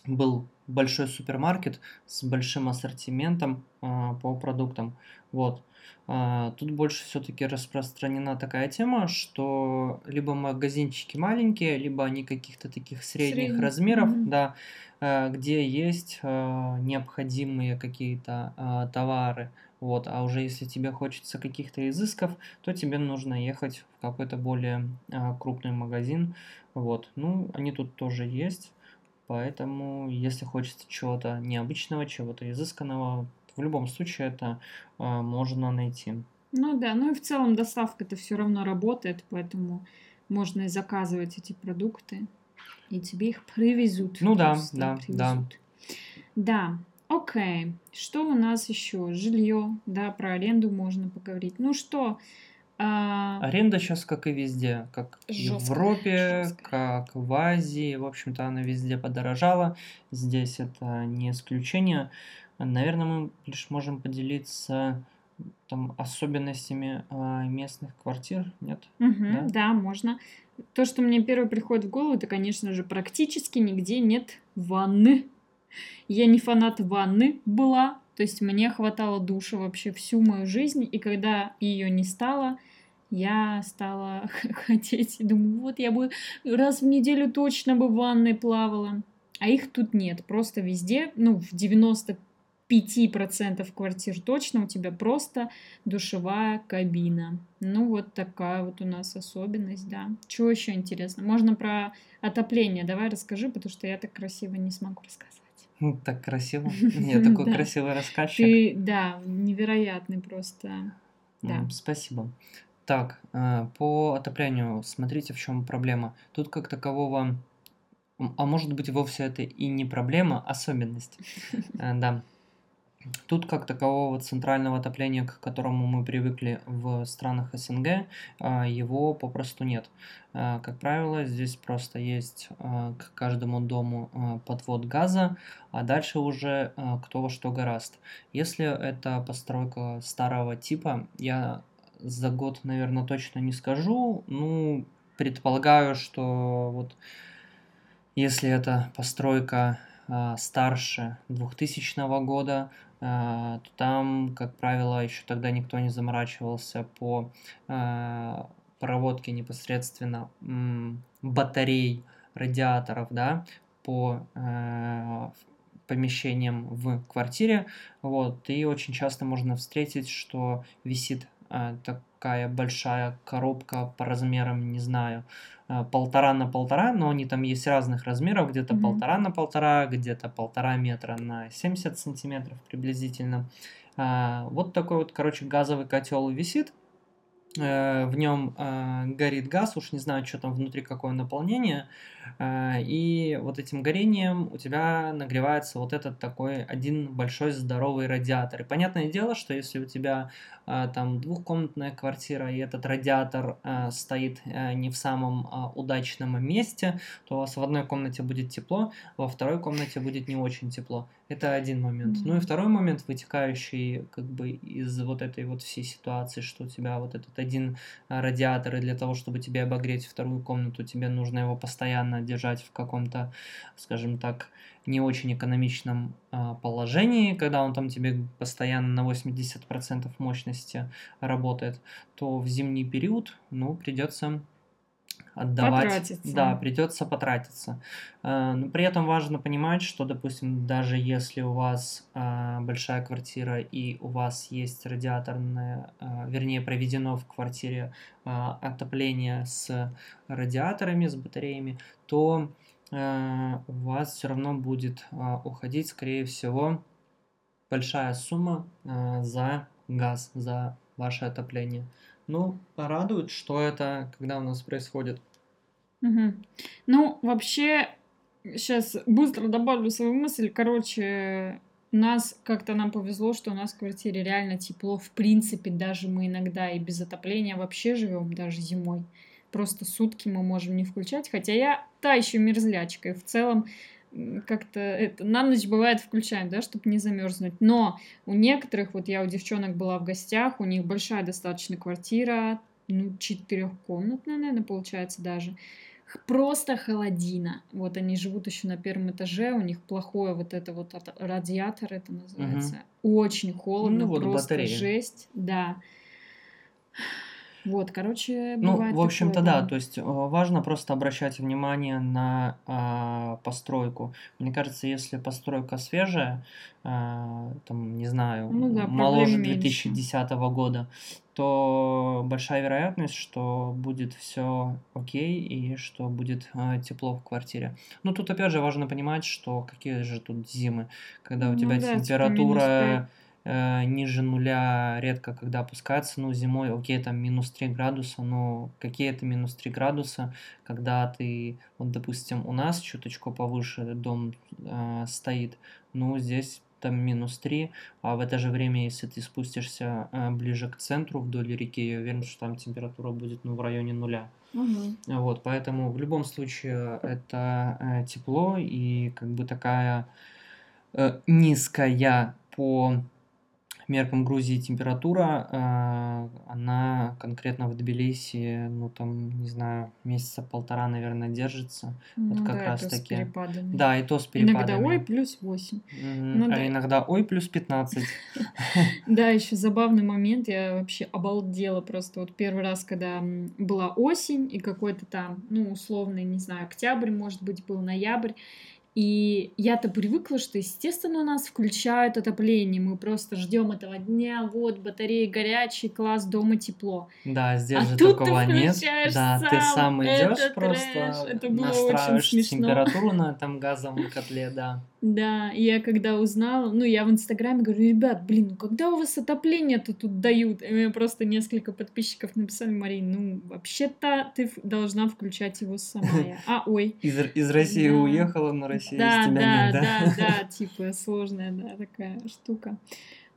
был большой супермаркет с большим ассортиментом а, по продуктам. Вот. А, тут больше все-таки распространена такая тема, что либо магазинчики маленькие, либо они каких-то таких средних Средний. размеров, mm-hmm. да, а, где есть а, необходимые какие-то а, товары. Вот, а уже если тебе хочется каких-то изысков, то тебе нужно ехать в какой-то более крупный магазин. Вот, ну, они тут тоже есть. Поэтому, если хочется чего-то необычного, чего-то изысканного, в любом случае это э, можно найти. Ну да, ну и в целом доставка-то все равно работает, поэтому можно и заказывать эти продукты, и тебе их привезут. Ну да, да, привезут. да. Да, окей. Что у нас еще? Жилье, да, про аренду можно поговорить. Ну что, а... Аренда сейчас как и везде, как жестко, в Европе, жестко. как в Азии, в общем-то она везде подорожала, здесь это не исключение. Наверное, мы лишь можем поделиться там особенностями э, местных квартир, нет? Угу, да? да, можно. То, что мне первое приходит в голову, это, конечно же, практически нигде нет ванны. Я не фанат ванны была, то есть мне хватало душа вообще всю мою жизнь, и когда ее не стало, я стала *laughs* хотеть, думаю, вот я бы раз в неделю точно бы в ванной плавала. А их тут нет, просто везде, ну, в 90 5% квартир точно у тебя просто душевая кабина. Ну, вот такая вот у нас особенность, да. Чего еще интересно? Можно про отопление. Давай расскажи, потому что я так красиво не смогу рассказать. Ну, так красиво. *laughs* Я такой красивый рассказчик. Ты, да, невероятный просто. Да. Спасибо. Так, э, по отоплению, смотрите, в чем проблема. Тут как такового, а может быть вовсе это и не проблема, а особенность. *laughs* Э, да. Тут как такового центрального отопления, к которому мы привыкли в странах СНГ, а, его попросту нет. А, как правило, здесь просто есть а, к каждому дому подвод газа, а дальше уже кто во что гораст. Если это постройка старого типа, я за год, наверное, точно не скажу. Ну, предполагаю, что вот если это постройка старше 2000 года, то там, как правило, еще тогда никто не заморачивался по а, проводке непосредственно батарей, радиаторов, да, по а, помещениям в квартире. Вот, и очень часто можно встретить, что висит такая большая коробка по размерам, не знаю, Э, полтора на полтора, но они там есть разных размеров, где-то mm-hmm. полтора на полтора, где-то полтора метра на 70 сантиметров приблизительно. А, вот такой вот, короче, газовый котел висит, в нем э, горит газ, уж не знаю, что там внутри, какое наполнение, э, и вот этим горением у тебя нагревается вот этот такой один большой здоровый радиатор. И понятное дело, что если у тебя э, там двухкомнатная квартира, и этот радиатор э, стоит э, не в самом э, удачном месте, то у вас в одной комнате будет тепло, во второй комнате будет не очень тепло. Это один момент. Mm-hmm. Ну и второй момент, вытекающий как бы из вот этой вот всей ситуации, что у тебя вот этот один радиатор, и для того, чтобы тебе обогреть вторую комнату, тебе нужно его постоянно держать в каком-то, скажем так, не очень экономичном а, положении, когда он там тебе постоянно на 80% мощности работает, то в зимний период, ну, придется отдавать. Потратиться. Да, придется потратиться. Э, но при этом важно понимать, что, допустим, даже если у вас э, большая квартира и у вас есть радиаторное, э, вернее, проведено в квартире отопление с радиаторами, с батареями, то у вас все равно будет уходить, скорее всего, большая сумма за газ, за ваше отопление. Ну, радует, что это, когда у нас происходит. Угу. Ну, вообще, сейчас быстро добавлю свою мысль. Короче, у нас как-то нам повезло, что у нас в квартире реально тепло. В принципе, даже мы иногда и без отопления вообще живем, даже зимой. Просто сутки мы можем не включать. Хотя я та еще мерзлячка. И в целом как-то это на ночь бывает включаем, да, чтобы не замерзнуть. Но у некоторых, вот я у девчонок была в гостях, у них большая достаточно квартира, ну, четырехкомнатная, наверное, получается даже. Просто холодина. Вот они живут еще на первом этаже, у них плохое вот это вот радиатор, это называется. Угу. Очень холодно, ну, вот просто батарея. жесть. Да. Вот, короче, Ну, в общем-то, такое, да. да. То есть э, важно просто обращать внимание на а, постройку. Мне кажется, если постройка свежая, а, там, не знаю, ну, да, моложе 2010 меньше. года, то большая вероятность, что будет все окей и что будет а, тепло в квартире. Но тут опять же важно понимать, что какие же тут зимы, когда у ну, тебя да, температура э, ниже нуля редко когда опускается, ну, зимой, окей, там минус 3 градуса, но какие это минус 3 градуса, когда ты, вот, допустим, у нас чуточку повыше дом э, стоит, ну, здесь там минус 3, а в это же время, если ты спустишься э, ближе к центру вдоль реки, я уверен, что там температура будет ну, в районе нуля. Угу. Вот, поэтому в любом случае это э, тепло и как бы такая э, низкая по меркам Грузии температура, э, она конкретно в Тбилиси, ну там, не знаю, месяца полтора, наверное, держится. Ну, вот как да, раз таки. С перепадами. Да, и то с перепадами. Иногда ой плюс 8. Ну, а да. иногда ой плюс 15. *laughs* Да, еще забавный момент, я вообще обалдела просто. Вот первый раз, когда была осень и какой-то там, ну, условный, не знаю, октябрь, может быть, был ноябрь, и я-то привыкла, что, естественно, у нас включают отопление. Мы просто ждем этого дня, вот, батареи горячие, класс, дома тепло. Да, здесь а же такого нет. Да, сам. ты сам идешь просто, Это было настраиваешь температуру на этом газовом котле, да. Да, я когда узнала, ну, я в Инстаграме говорю, ребят, блин, ну когда у вас отопление-то тут дают? И мне просто несколько подписчиков написали, Марин, ну, вообще-то ты должна включать его сама. А, ой. Из, из России да. уехала, на России да, тебя да, нет, да? Да, да, да, *laughs* типа сложная, да, такая штука.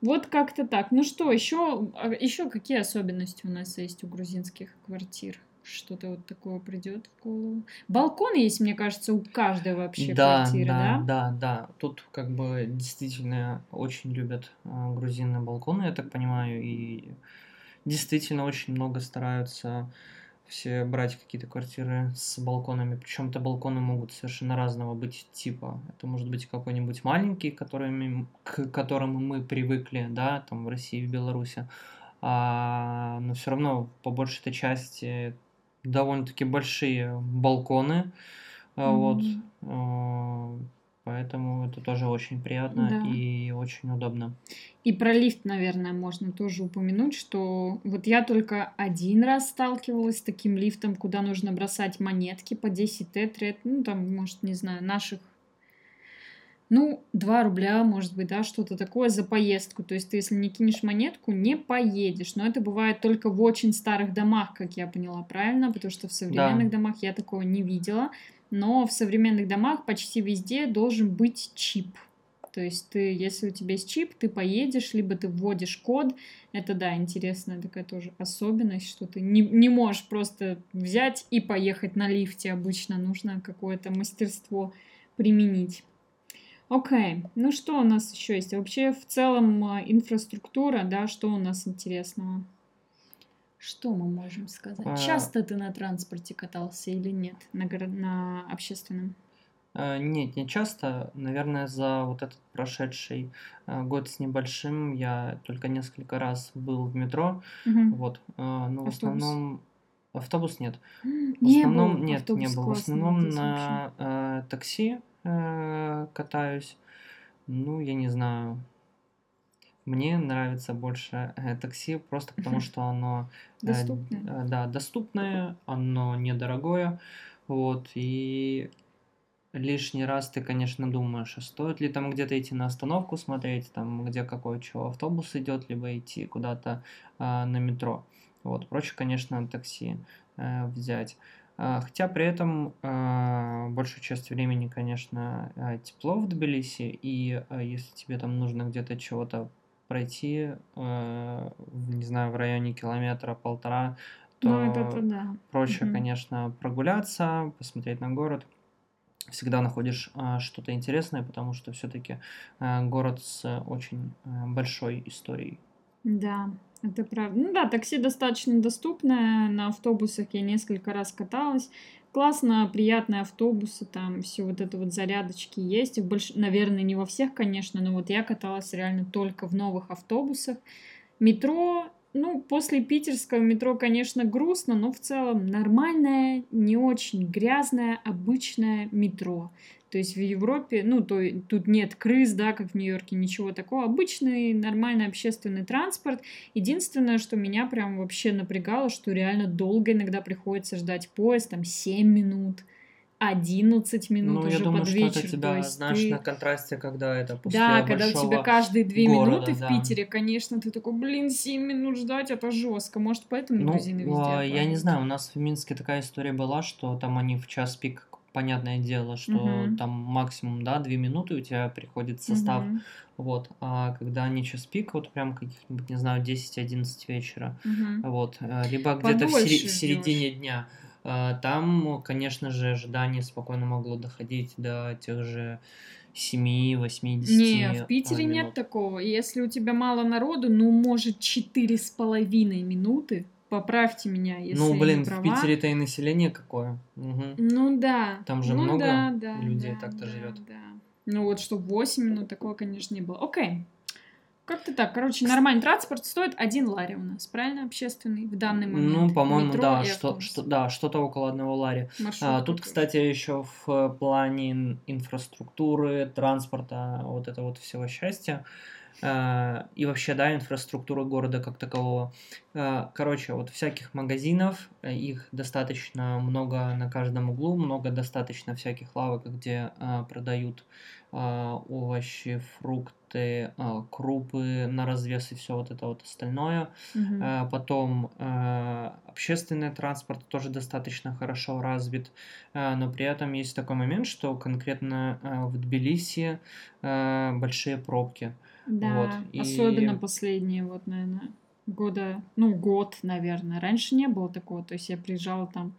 Вот как-то так. Ну что, еще, а, еще какие особенности у нас есть у грузинских квартир? что-то вот такое придет в голову. Балкон есть, мне кажется, у каждой вообще да, квартиры, да? Да, да, да. Тут как бы действительно очень любят э, грузины балконы, я так понимаю, и действительно очень много стараются все брать какие-то квартиры с балконами. Причем то балконы могут совершенно разного быть типа. Это может быть какой-нибудь маленький, которыми, к которому мы привыкли, да, там в России, в Беларуси. А, но все равно по большей этой части довольно-таки большие балконы. Mm-hmm. Вот. Поэтому это тоже очень приятно да. и очень удобно. И про лифт, наверное, можно тоже упомянуть, что вот я только один раз сталкивалась с таким лифтом, куда нужно бросать монетки по 10 тетрет, ну там, может, не знаю, наших ну, 2 рубля, может быть, да, что-то такое за поездку. То есть ты, если не кинешь монетку, не поедешь. Но это бывает только в очень старых домах, как я поняла правильно, потому что в современных да. домах я такого не видела. Но в современных домах почти везде должен быть чип. То есть ты, если у тебя есть чип, ты поедешь, либо ты вводишь код. Это, да, интересная такая тоже особенность, что ты не, не можешь просто взять и поехать на лифте. Обычно нужно какое-то мастерство применить. Окей, okay. ну что у нас еще есть? Вообще в целом а, инфраструктура, да, что у нас интересного? Что мы можем сказать? А... Часто ты на транспорте катался или нет? На, горо... на общественном? А, нет, не часто. Наверное, за вот этот прошедший а, год с небольшим я только несколько раз был в метро. Угу. Вот. А, но в основном автобус нет. В не основном был. нет, автобус не был. В основном на э, такси Э, катаюсь. Ну, я не знаю. Мне нравится больше э, такси просто потому, что оно э, доступное. Э, да, доступное, оно недорогое. Вот, и лишний раз ты, конечно, думаешь, а стоит ли там где-то идти на остановку смотреть, там, где какой чего автобус идет, либо идти куда-то э, на метро. Вот, проще, конечно, такси э, взять. Хотя при этом э, большую часть времени, конечно, э, тепло в Тбилиси, и э, если тебе там нужно где-то чего-то пройти, э, не знаю, в районе километра полтора, то ну, это, да. проще, угу. конечно, прогуляться, посмотреть на город. Всегда находишь э, что-то интересное, потому что все-таки э, город с очень э, большой историей. Да, это правда. Ну да, такси достаточно доступное. На автобусах я несколько раз каталась. Классно, приятные автобусы, там все вот это вот зарядочки есть. Больш... Наверное, не во всех, конечно, но вот я каталась реально только в новых автобусах. Метро, ну, после питерского метро, конечно, грустно, но в целом нормальное, не очень грязное, обычное метро. То есть в Европе, ну, то, тут нет крыс, да, как в Нью-Йорке, ничего такого. Обычный, нормальный общественный транспорт. Единственное, что меня прям вообще напрягало, что реально долго иногда приходится ждать поезд, там 7 минут. 11 минут ну, уже я думаю, под вечер. Что это тебя, знаешь, ты... на контрасте, когда это после Да, когда у тебя каждые 2 города, минуты да. в Питере, конечно, ты такой, блин, 7 минут ждать, это жестко. Может, поэтому ну, везде Я не знаю, у нас в Минске такая история была, что там они в час пик понятное дело, что угу. там максимум, да, две минуты у тебя приходит состав, угу. вот, а когда они час пик, вот прям каких-нибудь, не знаю, 10-11 вечера, угу. вот, э, либо где-то в, сери- в середине дня, а, там, конечно же, ожидание спокойно могло доходить до тех же 7-8-10 Не, в Питере минут. нет такого. Если у тебя мало народу, ну, может, четыре с половиной минуты, Поправьте меня, если Ну, блин, в Питере-то и население какое. Угу. Ну да. Там же ну, много да, да, людей да, так-то да, живет. Да. Ну вот, чтобы 8 минут, такого, конечно, не было. Окей. Как-то так. Короче, нормальный транспорт стоит один лари у нас, правильно? Общественный в данный момент. Ну, по-моему, да, что, что, да, что-то около одного лари. а, тут, кстати, еще в плане инфраструктуры, транспорта, вот это вот всего счастья, и вообще, да, инфраструктура города как такового. А, короче, вот всяких магазинов, э, их достаточно много на каждом углу, много достаточно всяких лавок, где а, продают овощи, фрукты, крупы на развес и все вот это вот остальное. Угу. Потом общественный транспорт тоже достаточно хорошо развит, но при этом есть такой момент, что конкретно в Тбилиси большие пробки. Да, вот, и... особенно последние, вот, наверное, года, ну, год, наверное. Раньше не было такого, то есть я приезжала там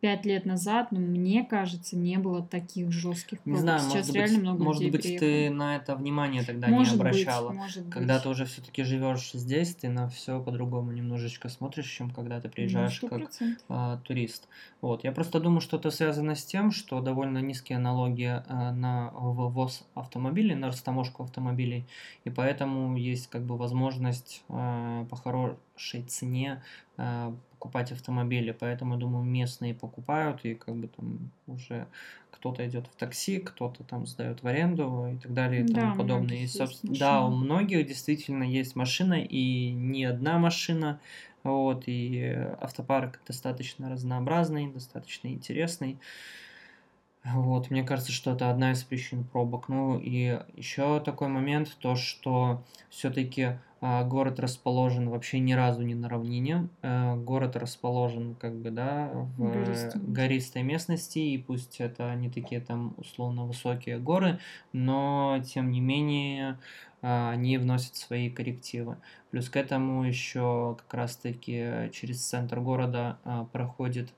пять лет назад, но мне кажется, не было таких жестких пробок. Не знаю, Сейчас может реально быть, много может быть, приехало. ты на это внимание тогда может не обращала. Быть, может когда быть. ты уже все-таки живешь здесь, ты на все по-другому немножечко смотришь, чем когда ты приезжаешь ну, как а, турист. Вот, я просто думаю, что это связано с тем, что довольно низкие налоги а, на ввоз автомобилей, на растаможку автомобилей, и поэтому есть как бы возможность а, по хорошей цене а, покупать автомобили, поэтому, думаю, местные покупают, и как бы там уже кто-то идет в такси, кто-то там сдает в аренду и так далее и да, тому подобное. И, собственно, да, у многих действительно есть машина, и не одна машина, вот, и автопарк достаточно разнообразный, достаточно интересный. Вот, мне кажется, что это одна из причин пробок. Ну и еще такой момент, то что все-таки а, город расположен вообще ни разу не на равнине. А, город расположен как бы, да, в гористой. гористой местности, и пусть это не такие там условно высокие горы, но тем не менее а, они вносят свои коррективы. Плюс к этому еще как раз-таки через центр города а, проходит э,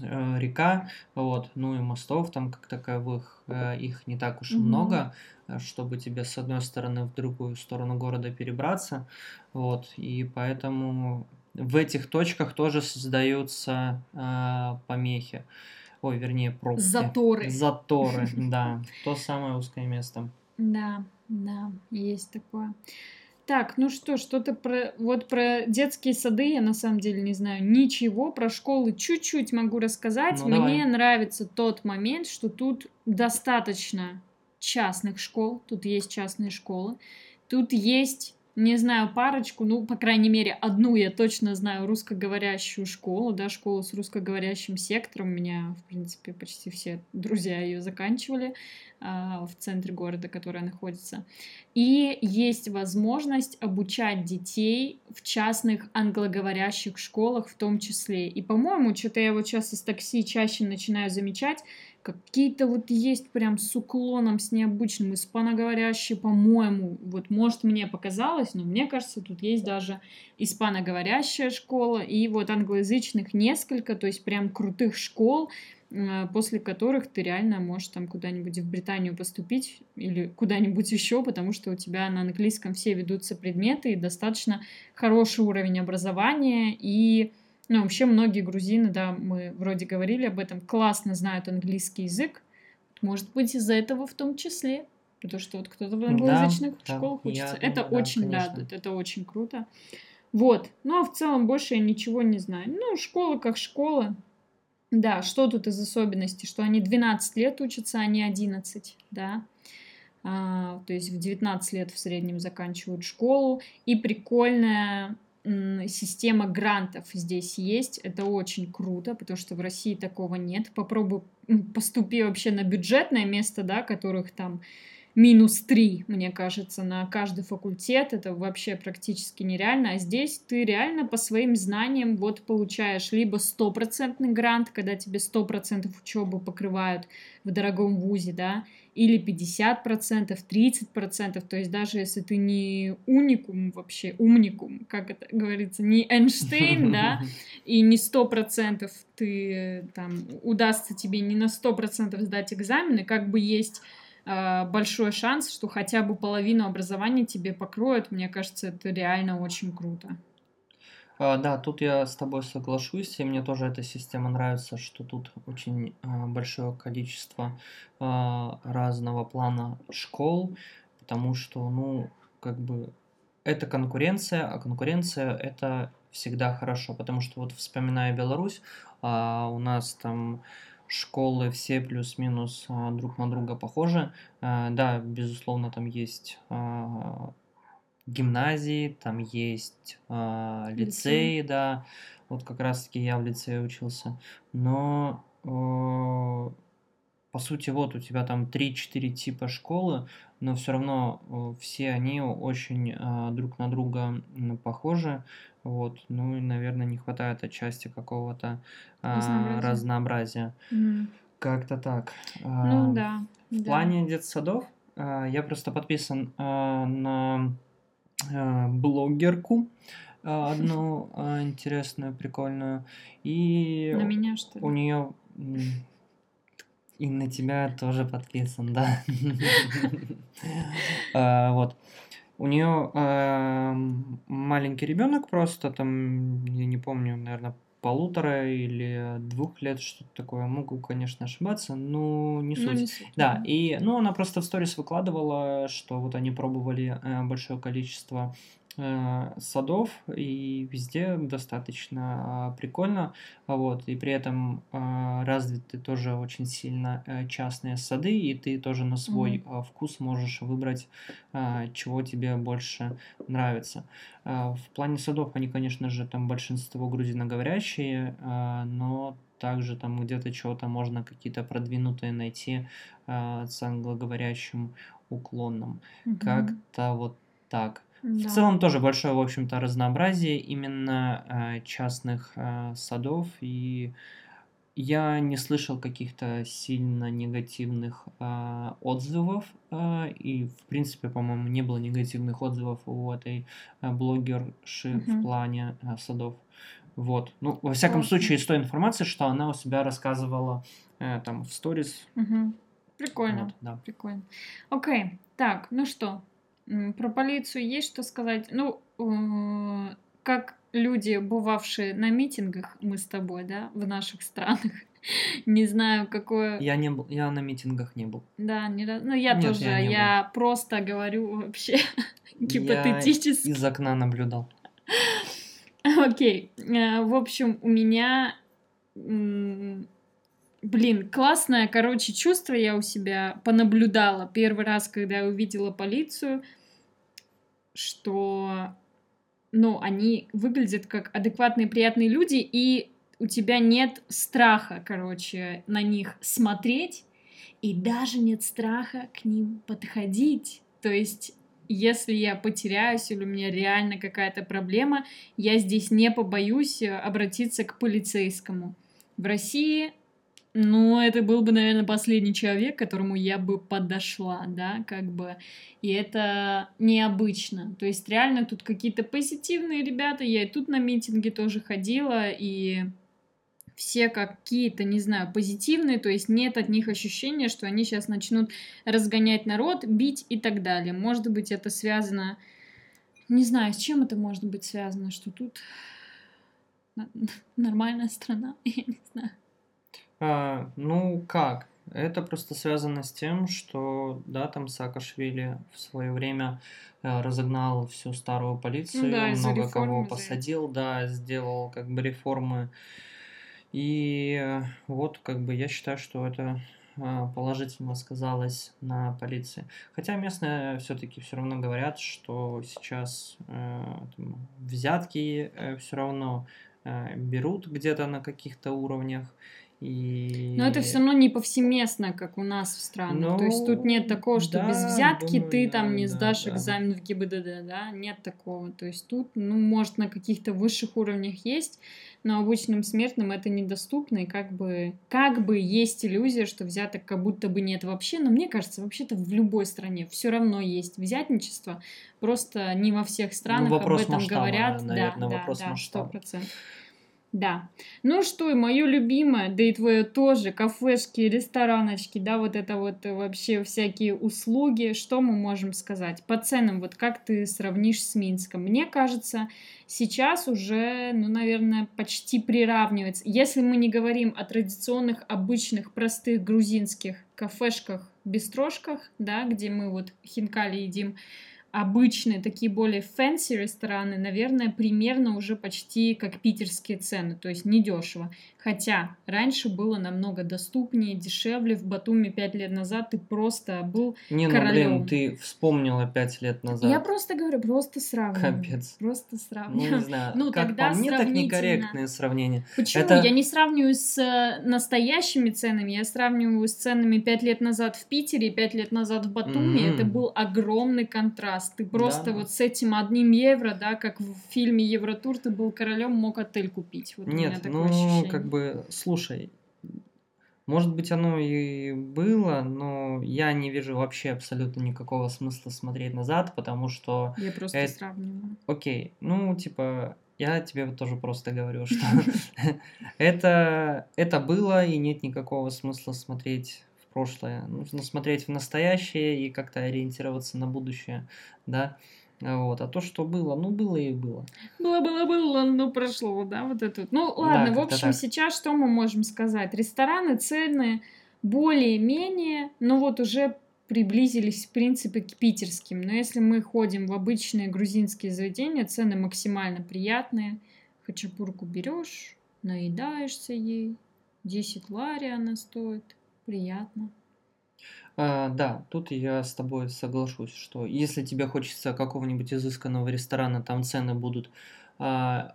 река, вот, ну и мостов там как таковых, э, их не так уж и mm-hmm. много, Э, чтобы тебе с одной стороны в другую сторону города перебраться. Вот, и поэтому в этих точках тоже создаются э, помехи. Ой, вернее, пробки. Заторы. Заторы, *laughs* да. То самое узкое место. Да, да, есть такое. Так, ну что, что-то про... Вот про детские сады я на самом деле не знаю ничего. Про школы чуть-чуть могу рассказать. Ну, Мне давай. нравится тот момент, что тут достаточно частных школ, тут есть частные школы, тут есть, не знаю, парочку, ну, по крайней мере, одну я точно знаю русскоговорящую школу, да, школу с русскоговорящим сектором, у меня, в принципе, почти все друзья ее заканчивали а, в центре города, которая находится. И есть возможность обучать детей в частных англоговорящих школах в том числе. И, по-моему, что-то я вот сейчас из такси чаще начинаю замечать, какие-то вот есть прям с уклоном, с необычным, испаноговорящие, по-моему, вот может мне показалось, но мне кажется, тут есть даже испаноговорящая школа и вот англоязычных несколько, то есть прям крутых школ, э, после которых ты реально можешь там куда-нибудь в Британию поступить или куда-нибудь еще, потому что у тебя на английском все ведутся предметы и достаточно хороший уровень образования и ну, вообще многие грузины, да, мы вроде говорили об этом, классно знают английский язык. Может быть, из-за этого в том числе. Потому что вот кто-то в англоязычных да, школах да, учится. это думаю, очень да, радует, это очень круто. Вот. Ну, а в целом больше я ничего не знаю. Ну, школа как школа. Да, что тут из особенностей? Что они 12 лет учатся, а не 11, да. А, то есть в 19 лет в среднем заканчивают школу. И прикольная система грантов здесь есть. Это очень круто, потому что в России такого нет. Попробуй поступи вообще на бюджетное место, да, которых там минус 3, мне кажется, на каждый факультет. Это вообще практически нереально. А здесь ты реально по своим знаниям вот получаешь либо стопроцентный грант, когда тебе 100% учебы покрывают в дорогом вузе, да, или 50%, 30%, то есть даже если ты не уникум вообще, умникум, как это говорится, не Эйнштейн, *laughs* да, и не 100% ты там, удастся тебе не на 100% сдать экзамены, как бы есть э, большой шанс, что хотя бы половину образования тебе покроют, мне кажется, это реально очень круто. А, да, тут я с тобой соглашусь, и мне тоже эта система нравится, что тут очень а, большое количество а, разного плана школ, потому что, ну, как бы это конкуренция, а конкуренция это всегда хорошо, потому что вот вспоминая Беларусь, у нас там школы все плюс-минус друг на друга похожи. Да, безусловно, там есть гимназии, там есть э, лицеи, да, вот как раз-таки я в лицее учился, но э, по сути вот у тебя там 3-4 типа школы, но все равно э, все они очень э, друг на друга похожи, вот, ну и, наверное, не хватает отчасти какого-то э, разнообразия. Mm. Как-то так. Ну да. В да. плане детсадов э, я просто подписан э, на Э, блогерку э, одну э, *laughs* интересную, прикольную. И на меня, что ли? У нее и на тебя тоже подписан, да. *laughs* Вот. У нее маленький ребенок просто, там, я не помню, наверное, полутора или двух лет, что-то такое. Могу, конечно, ошибаться, но не суть. Ну, не суть да, и ну, она просто в сторис выкладывала, что вот они пробовали э, большое количество садов, и везде достаточно а, прикольно. Вот, и при этом а, развиты тоже очень сильно э, частные сады, и ты тоже на свой mm-hmm. вкус можешь выбрать, чего тебе больше нравится. В плане садов они, конечно же, там большинство грузиноговорящие, но также там где-то чего-то можно какие-то продвинутые найти э, с англоговорящим уклоном. Угу. Как-то вот так. Да. В целом тоже большое, в общем-то, разнообразие именно э, частных э, садов и я не слышал каких-то сильно негативных э, отзывов, э, и, в принципе, по-моему, не было негативных отзывов у этой э, блогерши угу. в плане э, садов. Вот. Ну, во всяком Классно. случае, из той информации, что она у себя рассказывала э, там в сторис. Угу. Прикольно. Вот, да. Прикольно. Окей. Так, ну что, про полицию есть что сказать? Ну, э, как люди, бывавшие на митингах, мы с тобой, да, в наших странах. *laughs* Не знаю, какое... Я не был, я на митингах не был. Да, не раз. Ну, я Нет, тоже, я, я просто говорю вообще *laughs* гипотетически. Я из окна наблюдал. *laughs* Окей. Э, в общем, у меня... Блин, классное, короче, чувство я у себя понаблюдала первый раз, когда я увидела полицию, что ну, они выглядят как адекватные, приятные люди, и у тебя нет страха, короче, на них смотреть, и даже нет страха к ним подходить. То есть, если я потеряюсь или у меня реально какая-то проблема, я здесь не побоюсь обратиться к полицейскому. В России ну, это был бы, наверное, последний человек, которому я бы подошла, да, как бы. И это необычно. То есть реально тут какие-то позитивные ребята. Я и тут на митинге тоже ходила, и все какие-то, не знаю, позитивные, то есть нет от них ощущения, что они сейчас начнут разгонять народ, бить и так далее. Может быть, это связано, не знаю, с чем это может быть связано, что тут нормальная страна, *laughs* я не знаю. А, ну как? Это просто связано с тем, что, да, там Саакашвили в свое время э, разогнал всю старую полицию, да, много кого посадил, да, сделал как бы реформы. И э, вот как бы я считаю, что это э, положительно сказалось на полиции. Хотя местные все-таки все равно говорят, что сейчас э, там, взятки э, все равно э, берут где-то на каких-то уровнях. И... Но это все равно не повсеместно, как у нас в странах. Ну, То есть тут нет такого, что да, без взятки думаю, ты там не да, сдашь да. экзамен в ГИБДД, да? Нет такого. То есть тут, ну, может, на каких-то высших уровнях есть, но обычным смертным это недоступно, и как бы, как бы есть иллюзия, что взяток как будто бы нет вообще, но мне кажется, вообще-то в любой стране все равно есть взятничество, просто не во всех ну, странах ну, об этом масштаба, говорят. Наверное, да, вопрос да, сто процентов. Да. Ну что, и мое любимое, да и твое тоже, кафешки, рестораночки, да, вот это вот вообще всякие услуги. Что мы можем сказать? По ценам, вот как ты сравнишь с Минском? Мне кажется, сейчас уже, ну, наверное, почти приравнивается. Если мы не говорим о традиционных, обычных, простых грузинских кафешках, бистрошках, да, где мы вот хинкали едим, обычные, такие более fancy рестораны, наверное, примерно уже почти как питерские цены, то есть недешево. Хотя раньше было намного доступнее, дешевле. В Батуми пять лет назад ты просто был Не, королем. ну блин, ты вспомнила пять лет назад. Я просто говорю, просто сравниваю. Капец. Просто сравниваю. Ну, не знаю. *laughs* Ну, как тогда по мне, так некорректное сравнение. Почему? Это... Я не сравниваю с э, настоящими ценами, я сравниваю с ценами пять лет назад в Питере и пять лет назад в Батуми. Mm-hmm. Это был огромный контраст. Ты просто да. вот с этим одним евро, да, как в фильме Евротур, ты был королем, мог отель купить. Вот Нет, ну, ощущение. как бы бы, слушай, может быть, оно и было, но я не вижу вообще абсолютно никакого смысла смотреть назад, потому что... Я просто это... сравниваю. Окей, ну, типа, я тебе тоже просто говорю, что *laughs* *laughs* это, это было, и нет никакого смысла смотреть в прошлое. Нужно смотреть в настоящее и как-то ориентироваться на будущее, да. Вот. А то, что было, ну, было и было. Было, было, было, но прошло, да, вот это. Ну, ладно, да, в общем, так. сейчас что мы можем сказать? Рестораны цены более-менее, но вот уже приблизились, в принципе, к питерским. Но если мы ходим в обычные грузинские заведения, цены максимально приятные. Хачапурку берешь, наедаешься ей, 10 лари она стоит, приятно. А, да, тут я с тобой соглашусь, что если тебе хочется какого-нибудь изысканного ресторана, там цены будут а,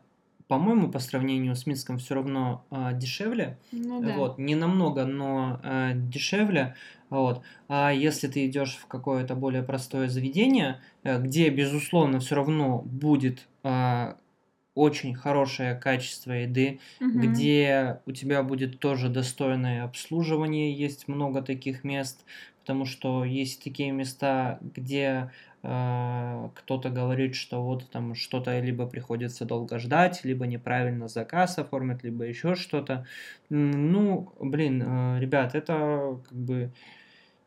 по-моему, по сравнению с Минском все равно э, дешевле. Ну, да. Вот, не намного, но э, дешевле. Вот. А если ты идешь в какое-то более простое заведение, э, где, безусловно, все равно будет э, очень хорошее качество еды, угу. где у тебя будет тоже достойное обслуживание, есть много таких мест, потому что есть такие места, где э, кто-то говорит, что вот там что-то либо приходится долго ждать, либо неправильно заказ оформят, либо еще что-то. Ну, блин, э, ребят, это как бы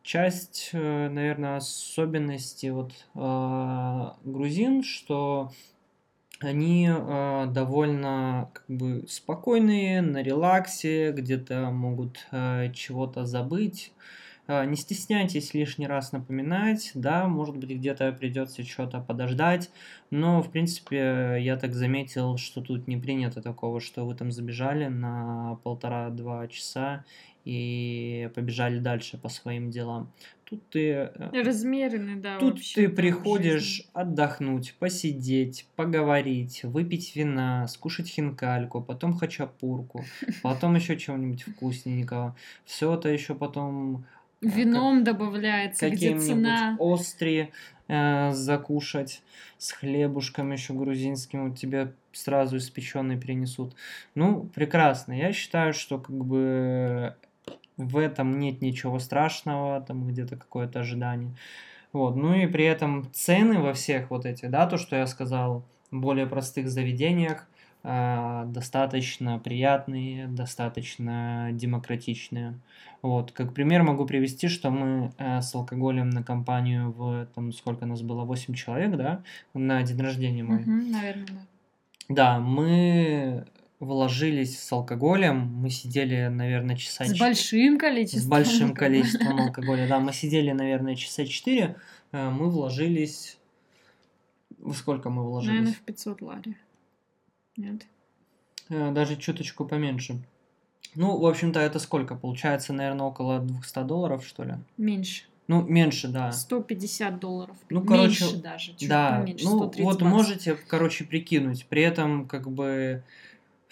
часть, э, наверное, особенности вот э, грузин, что они э, довольно как бы спокойные, на релаксе, где-то могут э, чего-то забыть. Э, не стесняйтесь лишний раз напоминать, да, может быть где-то придется что-то подождать, но в принципе я так заметил, что тут не принято такого, что вы там забежали на полтора-два часа и побежали дальше по своим делам. Тут ты... Э, Размеренный, да. Тут ты приходишь жизни. отдохнуть, посидеть, поговорить, выпить вина, скушать хинкальку, потом хачапурку, *laughs* потом еще чего-нибудь вкусненького. Все это еще потом... Э, Вином как, добавляется, где цена... острые э, закушать с хлебушком еще грузинским, вот тебе сразу испеченный принесут. Ну, прекрасно. Я считаю, что как бы в этом нет ничего страшного, там где-то какое-то ожидание. Вот. Ну и при этом цены во всех вот этих, да, то, что я сказал, более простых заведениях, э, достаточно приятные, достаточно демократичные. Вот. Как пример могу привести, что мы э, с алкоголем на компанию в, там, сколько нас было, 8 человек, да, на день рождения мой. Угу, наверное, да. Да, мы вложились с алкоголем. Мы сидели, наверное, часа... С большим количеством. С большим количеством *laughs* алкоголя, да. Мы сидели, наверное, часа четыре. Э, мы вложились... Во сколько мы вложились? Наверное, в 500 лари. Нет? Э, даже чуточку поменьше. Ну, в общем-то, это сколько? Получается, наверное, около 200 долларов, что ли? Меньше. Ну, меньше, да. 150 долларов. Ну, короче, меньше даже, чуть да, поменьше, ну, вот баксов. можете, короче, прикинуть. При этом, как бы,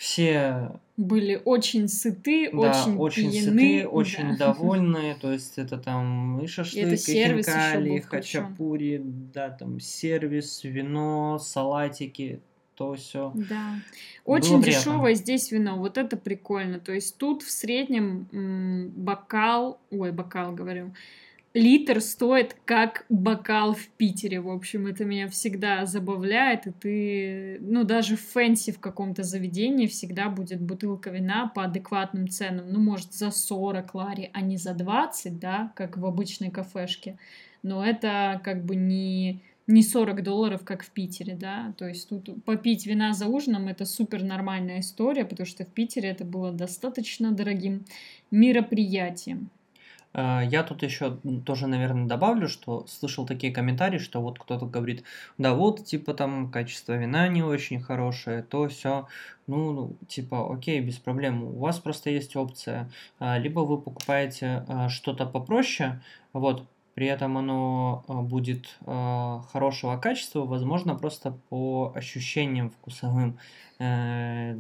все были очень сыты, да, очень, очень пьяны, сыты, очень да. довольны, то есть это там и шашлык, и, хинкали, и хачапури, да, там сервис, вино, салатики, то все. Да. Очень дешевое здесь вино, вот это прикольно. То есть тут в среднем бокал, ой, бокал говорю, литр стоит как бокал в Питере. В общем, это меня всегда забавляет. И ты, ну, даже в fancy в каком-то заведении всегда будет бутылка вина по адекватным ценам. Ну, может, за 40 лари, а не за 20, да, как в обычной кафешке. Но это как бы не не 40 долларов, как в Питере, да, то есть тут попить вина за ужином это супер нормальная история, потому что в Питере это было достаточно дорогим мероприятием. А, я тут еще тоже, наверное, добавлю, что слышал такие комментарии, что вот кто-то говорит, да вот, типа там качество вина не очень хорошее, то все, ну, ну, типа, окей, без проблем. У вас просто есть опция, а, либо вы покупаете а, что-то попроще, вот, при этом оно будет хорошего качества, возможно, просто по ощущениям вкусовым э,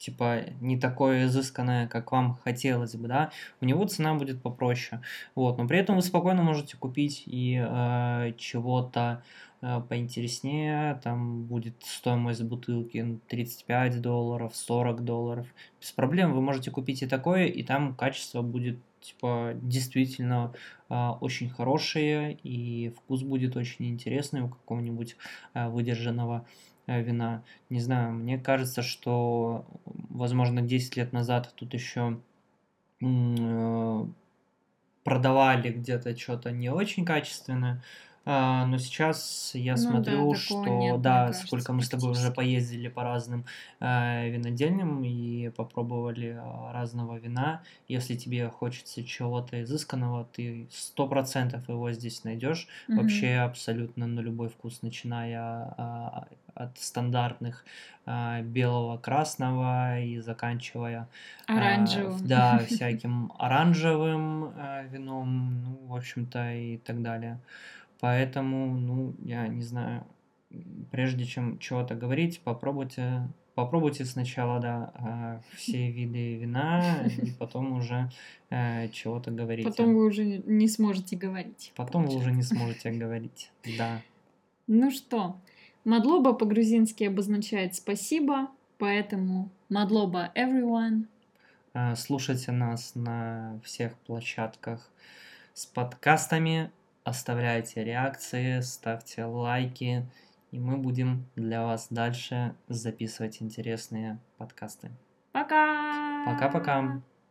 типа не такое изысканное, как вам хотелось бы, да, у него цена будет попроще, вот, но при этом вы спокойно можете купить и э, чего-то э, поинтереснее, там будет стоимость бутылки 35 долларов, 40 долларов, без проблем вы можете купить и такое, и там качество будет типа действительно э, очень хорошее и вкус будет очень интересный у какого-нибудь э, выдержанного. Э, вина. Не знаю, мне кажется, что, возможно, 10 лет назад тут еще э, продавали где-то что-то не очень качественное, а, но сейчас я ну, смотрю, да, что нет, да, кажется, сколько мы с тобой уже поездили по разным э, винодельням и попробовали э, разного вина. Если тебе хочется чего-то изысканного, ты сто процентов его здесь найдешь. Mm-hmm. Вообще абсолютно на любой вкус, начиная э, от стандартных э, белого, красного и заканчивая оранжевым, э, да, *laughs* всяким оранжевым э, вином, ну, в общем-то и так далее. Поэтому, ну, я не знаю. прежде чем чего-то говорить, попробуйте попробуйте сначала, да, а, *laughs* все виды вина, и потом уже э, чего-то говорить. Потом вы уже не сможете говорить. Потом вы уже не сможете говорить, да. *laughs* Ну что, мадлоба по-грузински обозначает спасибо, поэтому мадлоба everyone. А, слушайте нас на всех площадках с подкастами, оставляйте реакции, ставьте лайки и мы будем для вас дальше записывать интересные подкасты. Пока! Пока-пока!